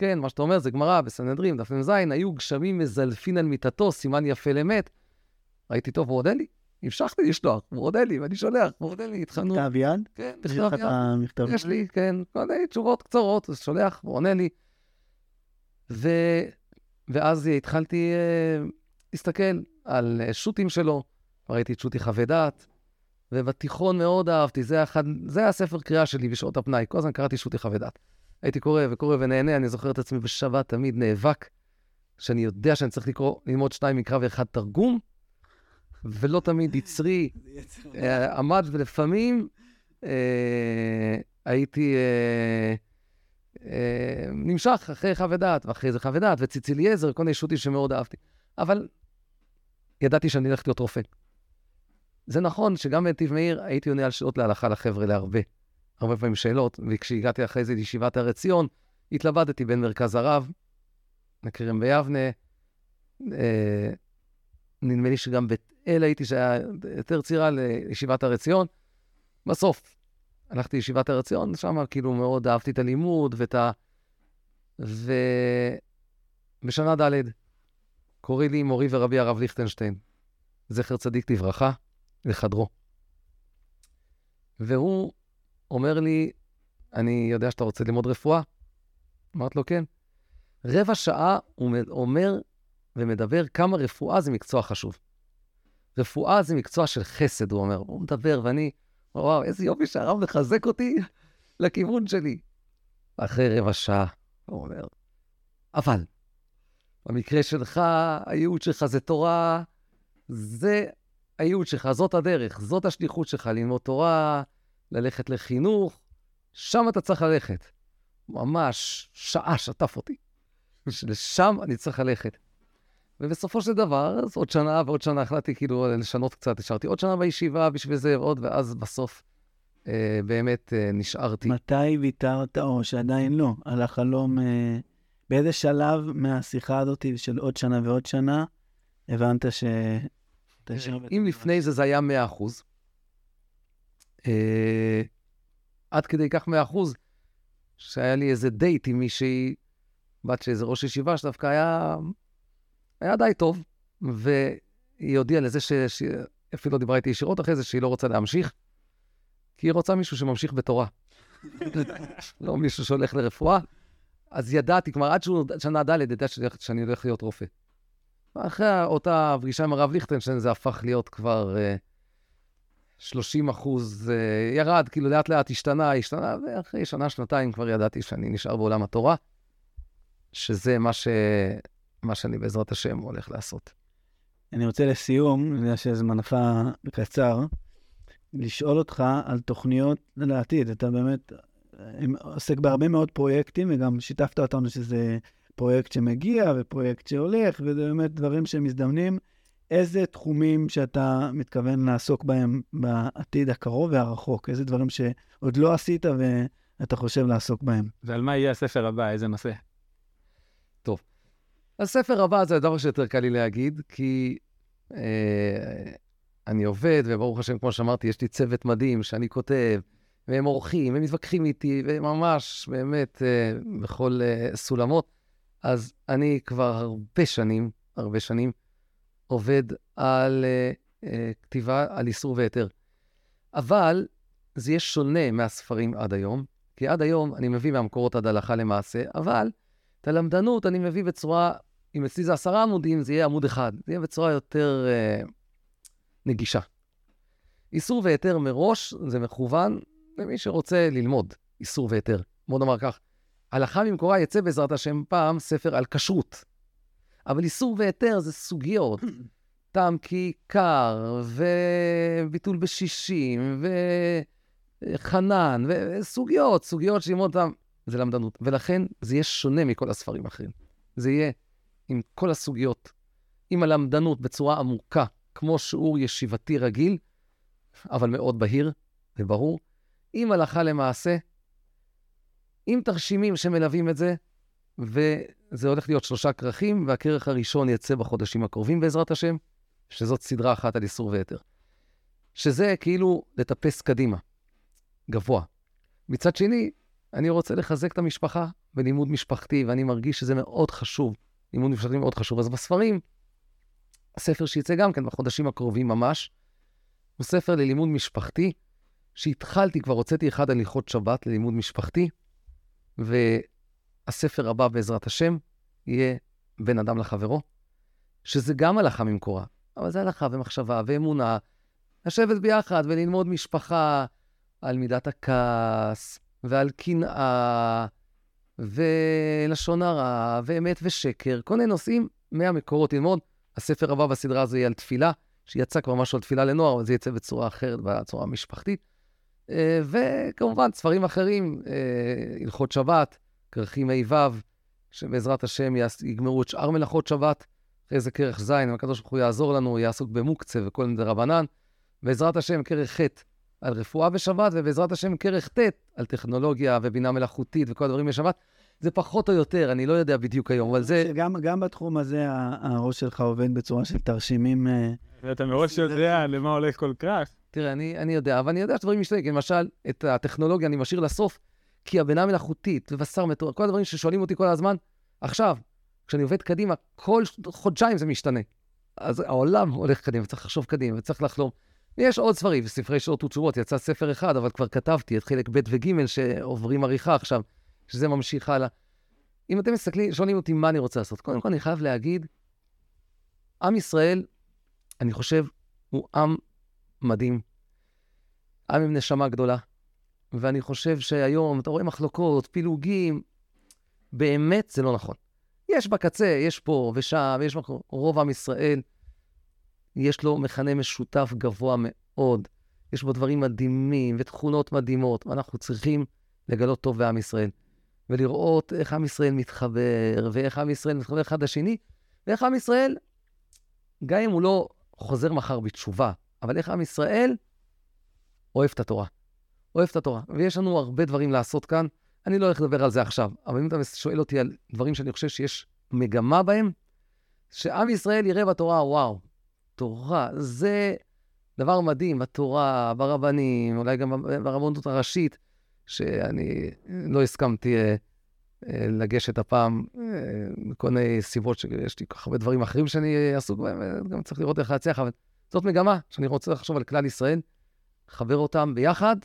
כן, מה שאתה אומר זה גמרא בסנהדרין, דף מ"ז, היו גשמים מזלפין על מיטתו, סימן יפה למת. ראיתי טוב, הוא עודה לי. המשכתי לשלוח, הוא עודה לי, ואני שולח, הוא עודה לי, התחלנו. מכתב יד? כן, בכתב יד. יש לי, כן, כל מיני תשובות קצרות, אז שולח, הוא עונה לי. ו... ואז התחלתי אה, להסתכל על אה, שו"תים שלו, ראיתי את שו"תי חווה דעת, ובתיכון מאוד אהבתי, זה, אחד, זה הספר קריאה שלי בשעות הפנאי, כל הזמן קראתי שו"תי חווה דעת. הייתי קורא וקורא ונהנה, אני זוכר את עצמי בשבת תמיד נאבק, שאני יודע שאני צריך לקרוא, ללמוד שניים מקרא ואחד תרגום, ולא תמיד יצרי אה, עמד, ולפעמים אה, הייתי אה, אה, נמשך אחרי חווה דעת, ואחרי זה חווה דעת, וציצילי עזר, כל מיני שו"תים שמאוד אהבתי. אבל ידעתי שאני הולך להיות רופא. זה נכון שגם בנתיב מאיר הייתי עונה על שאלות להלכה לחבר'ה להרבה. הרבה פעמים שאלות, וכשהגעתי אחרי זה לישיבת הר עציון, התלבטתי בין מרכז הרב, לכרם ביבנה, אה, נדמה לי שגם בית אל הייתי, שהיה יותר צעירה לישיבת הר עציון. בסוף, הלכתי לישיבת הר עציון, שם כאילו מאוד אהבתי את הלימוד ואת ה... ובשנה ד' קורא לי מורי ורבי הרב ליכטנשטיין, זכר צדיק לברכה, לחדרו. והוא אומר לי, אני יודע שאתה רוצה ללמוד רפואה? אמרתי לו, כן. רבע שעה הוא אומר ומדבר כמה רפואה זה מקצוע חשוב. רפואה זה מקצוע של חסד, הוא אומר. הוא מדבר, ואני, וואו, איזה יופי שהרב מחזק אותי לכיוון שלי. אחרי רבע שעה, הוא אומר, אבל, במקרה שלך, הייעוד שלך זה תורה, זה הייעוד שלך, זאת הדרך, זאת השליחות שלך, ללמוד תורה, ללכת לחינוך, שם אתה צריך ללכת. ממש שעה שטף אותי. לשם אני צריך ללכת. ובסופו של דבר, אז עוד שנה ועוד שנה החלטתי כאילו לשנות קצת, השארתי עוד שנה בישיבה בשביל זה ועוד, ואז בסוף אה, באמת אה, נשארתי. מתי ויתרת, או שעדיין לא, על החלום, אה, באיזה שלב מהשיחה הזאת של עוד שנה ועוד שנה, הבנת ש... אם לפני זה זה היה 100 אחוז, אה, עד כדי כך 100 אחוז, שהיה לי איזה דייט עם מישהי, בת של איזה ראש ישיבה, שדווקא היה, היה די טוב, והיא הודיעה לזה ש... ש... אפילו לא דיברה איתי ישירות אחרי זה, שהיא לא רוצה להמשיך, כי היא רוצה מישהו שממשיך בתורה. לא מישהו שהולך לרפואה. אז ידעתי, כבר עד שנה ד' ידעתי שאני הולך להיות רופא. אחרי אותה פגישה עם הרב ליכטנשטיין, זה הפך להיות כבר uh, 30 אחוז, uh, ירד, כאילו לאט לאט השתנה, השתנה, ואחרי שנה, שנתיים כבר ידעתי שאני נשאר בעולם התורה, שזה מה, ש... מה שאני בעזרת השם הולך לעשות. אני רוצה לסיום, אני יודע שזמנך קצר, לשאול אותך על תוכניות לעתיד. אתה באמת עוסק בהרבה מאוד פרויקטים, וגם שיתפת אותנו שזה פרויקט שמגיע ופרויקט שהולך, וזה באמת דברים שמזדמנים. איזה תחומים שאתה מתכוון לעסוק בהם בעתיד הקרוב והרחוק? איזה דברים שעוד לא עשית ואתה חושב לעסוק בהם? ועל מה יהיה הספר הבא? איזה נושא? טוב. הספר הבא זה הדבר שיותר קל לי להגיד, כי אה, אני עובד, וברוך השם, כמו שאמרתי, יש לי צוות מדהים שאני כותב, והם עורכים, הם מתווכחים איתי, וממש, באמת, אה, בכל אה, סולמות. אז אני כבר הרבה שנים, הרבה שנים, עובד על uh, uh, כתיבה על איסור והיתר. אבל זה יהיה שונה מהספרים עד היום, כי עד היום אני מביא מהמקורות עד הלכה למעשה, אבל את הלמדנות אני מביא בצורה, אם אצלי זה עשרה עמודים, זה יהיה עמוד אחד. זה יהיה בצורה יותר uh, נגישה. איסור והיתר מראש זה מכוון למי שרוצה ללמוד איסור והיתר. בוא נאמר כך, הלכה במקורה יצא בעזרת השם פעם ספר על כשרות. אבל איסור והיתר זה סוגיות. טעם כיכר, וביטול בשישים, וחנן, וסוגיות, סוגיות שלמוד אותן, זה למדנות. ולכן זה יהיה שונה מכל הספרים האחרים. זה יהיה עם כל הסוגיות, עם הלמדנות בצורה עמוקה, כמו שיעור ישיבתי רגיל, אבל מאוד בהיר וברור, עם הלכה למעשה, עם תרשימים שמלווים את זה, וזה הולך להיות שלושה כרכים, והכרך הראשון יצא בחודשים הקרובים בעזרת השם, שזאת סדרה אחת על איסור והיתר. שזה כאילו לטפס קדימה, גבוה. מצד שני, אני רוצה לחזק את המשפחה בלימוד משפחתי, ואני מרגיש שזה מאוד חשוב. לימוד משפחתי מאוד חשוב. אז בספרים, הספר שיצא גם כן בחודשים הקרובים ממש, הוא ספר ללימוד משפחתי, שהתחלתי, כבר הוצאתי אחד הליכות שבת ללימוד משפחתי, והספר הבא, בעזרת השם, יהיה בין אדם לחברו, שזה גם הלכה ממקורה, אבל זה הלכה ומחשבה ואמונה, לשבת ביחד וללמוד משפחה על מידת הכעס, ועל קנאה, ולשון הרע, ואמת ושקר, כל מיני נושאים מהמקורות ללמוד. הספר הבא בסדרה הזו יהיה על תפילה, שיצא כבר משהו על תפילה לנוער, אבל זה יצא בצורה אחרת, בצורה המשפחתית. אה, וכמובן, ספרים אחרים, אה, הלכות שבת, כרכים ה'-ו', שבעזרת השם יגמרו את שאר מלאכות שבת. אחרי זה כרך ז', אם הקדוש ברוך הוא יעזור לנו, יעסוק במוקצה וכל מיני רבנן. בעזרת השם, כרך ח' על רפואה בשבת, ובעזרת השם, כרך ט' על טכנולוגיה ובינה מלאכותית וכל הדברים בשבת. זה פחות או יותר, אני לא יודע בדיוק היום, אבל זה... גם, גם בתחום הזה הראש שלך עובד בצורה של תרשימים... אה, ואתה מראש יודע למה הולך כל כך. תראה, אני, אני יודע, אבל אני יודע שדברים משתנים. למשל, את הטכנולוגיה אני משאיר לסוף, כי הבינה מלאכותית ובשר מטורף, כל הדברים ששואלים אותי כל הזמן, עכשיו, כשאני עובד קדימה, כל חודשיים זה משתנה. אז העולם הולך קדימה, צריך לחשוב קדימה וצריך לחלום. יש עוד ספרים, ספרי שעות ותשובות, יצא ספר אחד, אבל כבר כתבתי את חלק ב' וג' שעוברים עריכה עכשיו, שזה ממשיך הלאה. אם אתם מסתכלים, שואלים אותי מה אני רוצה לעשות, קודם כל אני חייב להגיד, עם ישראל, אני חושב, הוא עם מדהים. עם עם נשמה גדולה. ואני חושב שהיום, אתה רואה מחלוקות, פילוגים, באמת זה לא נכון. יש בקצה, יש פה ושם, יש מקום, רוב עם ישראל, יש לו מכנה משותף גבוה מאוד. יש בו דברים מדהימים ותכונות מדהימות, ואנחנו צריכים לגלות טוב בעם ישראל. ולראות איך עם ישראל מתחבר, ואיך עם ישראל מתחבר אחד לשני, ואיך עם ישראל, גם אם הוא לא חוזר מחר בתשובה, אבל איך עם ישראל אוהב את התורה. אוהב את התורה. ויש לנו הרבה דברים לעשות כאן. אני לא הולך לדבר על זה עכשיו, אבל אם אתה שואל אותי על דברים שאני חושב שיש מגמה בהם, שעם ישראל יראה בתורה, וואו, תורה, זה דבר מדהים, בתורה, ברבנים, אולי גם ברבנות הראשית, שאני לא הסכמתי אה, אה, לגשת הפעם, אה, מכל מיני סיבות שיש לי כל כך הרבה דברים אחרים שאני עסוק בהם, גם צריך לראות איך להצליח, אבל זאת מגמה שאני רוצה לחשוב על כלל ישראל, לחבר אותם ביחד,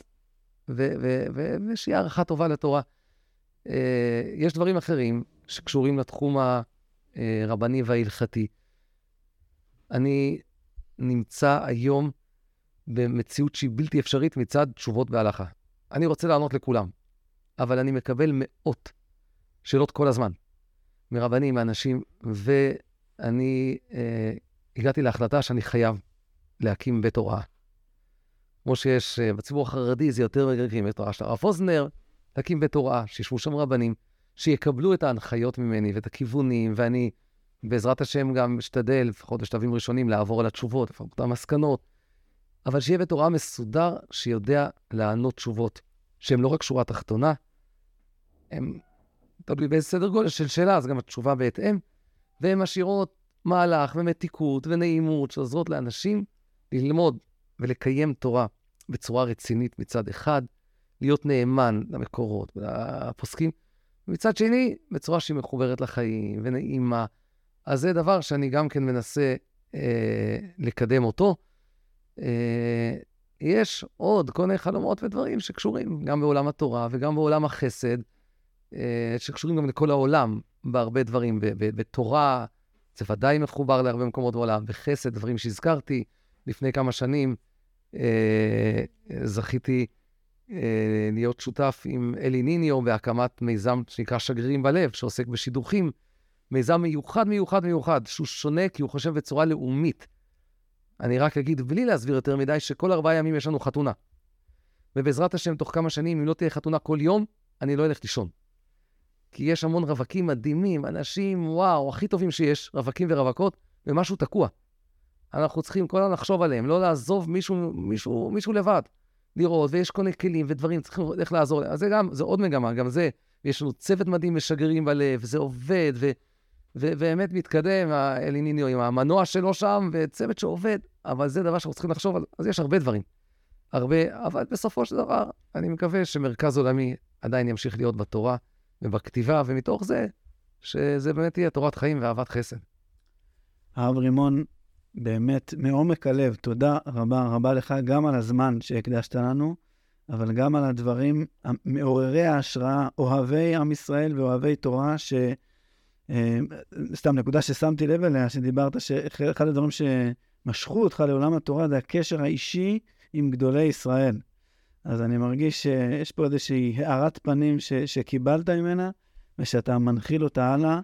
ושיהיה הערכה טובה לתורה. אה, יש דברים אחרים שקשורים לתחום הרבני וההלכתי. אני נמצא היום במציאות שהיא בלתי אפשרית מצד תשובות בהלכה. אני רוצה לענות לכולם, אבל אני מקבל מאות שאלות כל הזמן, מרבנים, מאנשים, ואני אה, הגעתי להחלטה שאני חייב להקים בית הוראה. כמו שיש אה, בציבור החרדי, זה יותר מגרקים בית הוראה של הרב פוזנר, להקים בית הוראה, שישבו שם רבנים, שיקבלו את ההנחיות ממני ואת הכיוונים, ואני בעזרת השם גם משתדל, לפחות בשלבים ראשונים, לעבור על התשובות, לפחות את המסקנות, אבל שיהיה בית הוראה מסודר, שיודע לענות תשובות, שהן לא רק שורה תחתונה, הן, תלוי באיזה סדר גודל של שאלה, אז גם התשובה בהתאם, והן משאירות מהלך ומתיקות ונעימות שעוזרות לאנשים ללמוד ולקיים תורה בצורה רצינית מצד אחד, להיות נאמן למקורות ולפוסקים, ומצד שני, בצורה שהיא מחוברת לחיים ונעימה. אז זה דבר שאני גם כן מנסה אה, לקדם אותו. אה, יש עוד כל מיני חלומות ודברים שקשורים גם בעולם התורה וגם בעולם החסד, אה, שקשורים גם לכל העולם בהרבה דברים. בתורה זה ודאי מחובר להרבה מקומות בעולם, בחסד, דברים שהזכרתי לפני כמה שנים, זכיתי אה, להיות שותף עם אלי ניניו בהקמת מיזם שנקרא שגרירים בלב, שעוסק בשידוכים. מיזם מיוחד, מיוחד, מיוחד, שהוא שונה כי הוא חושב בצורה לאומית. אני רק אגיד, בלי להסביר יותר מדי, שכל ארבעה ימים יש לנו חתונה. ובעזרת השם, תוך כמה שנים, אם לא תהיה חתונה כל יום, אני לא אלך לישון. כי יש המון רווקים מדהימים, אנשים, וואו, הכי טובים שיש, רווקים ורווקות, ומשהו תקוע. אנחנו צריכים כל הזמן לחשוב עליהם, לא לעזוב מישהו, מישהו, מישהו לבד. לראות, ויש כל מיני כלים ודברים, צריכים איך לעזור. אז זה גם, זה עוד מגמה, גם זה. יש לנו צוות מדהים משגרים בלב, זה עובד, ו, ובאמת מתקדם, אליניניו עם המנוע שלו שם, וצוות שעובד, אבל זה דבר שאנחנו צריכים לחשוב על, אז יש הרבה דברים. הרבה, אבל בסופו של דבר, אני מקווה שמרכז עולמי עדיין ימשיך להיות בתורה ובכתיבה, ומתוך זה, שזה באמת יהיה תורת חיים ואהבת חסד. הרב רימון, באמת, מעומק הלב, תודה רבה רבה לך גם על הזמן שהקדשת לנו, אבל גם על הדברים מעוררי ההשראה, אוהבי עם ישראל ואוהבי תורה, ש... אה, סתם נקודה ששמתי לב אליה, שדיברת, שאחד הדברים שמשכו אותך לעולם התורה זה הקשר האישי עם גדולי ישראל. אז אני מרגיש שיש פה איזושהי הארת פנים ש... שקיבלת ממנה, ושאתה מנחיל אותה הלאה.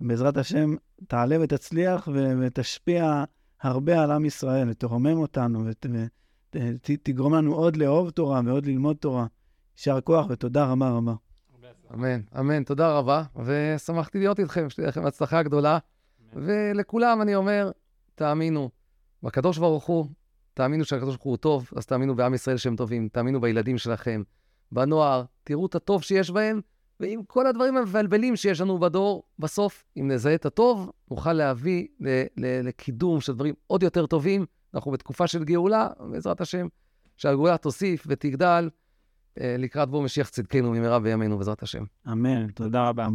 בעזרת השם, תעלה ותצליח. ותשפיע הרבה על עם ישראל, ותרומם אותנו, ותגרום לנו עוד לאהוב תורה ועוד ללמוד תורה. יישר כוח ותודה רבה רבה. אמן, אמן, תודה רבה, ושמחתי להיות איתכם, שתהיה לכם הצלחה גדולה. ולכולם אני אומר, תאמינו בקדוש ברוך הוא, תאמינו שהקדוש ברוך הוא טוב, אז תאמינו בעם ישראל שהם טובים, תאמינו בילדים שלכם, בנוער, תראו את הטוב שיש בהם, ועם כל הדברים המבלבלים שיש לנו בדור, בסוף, אם נזהה את הטוב, נוכל להביא ל- ל- לקידום של דברים עוד יותר טובים. אנחנו בתקופה של גאולה, בעזרת השם, שהגאולה תוסיף ותגדל אה, לקראת בוא משיח צדקנו במהרה בימינו, בעזרת השם. אמן. תודה רבה.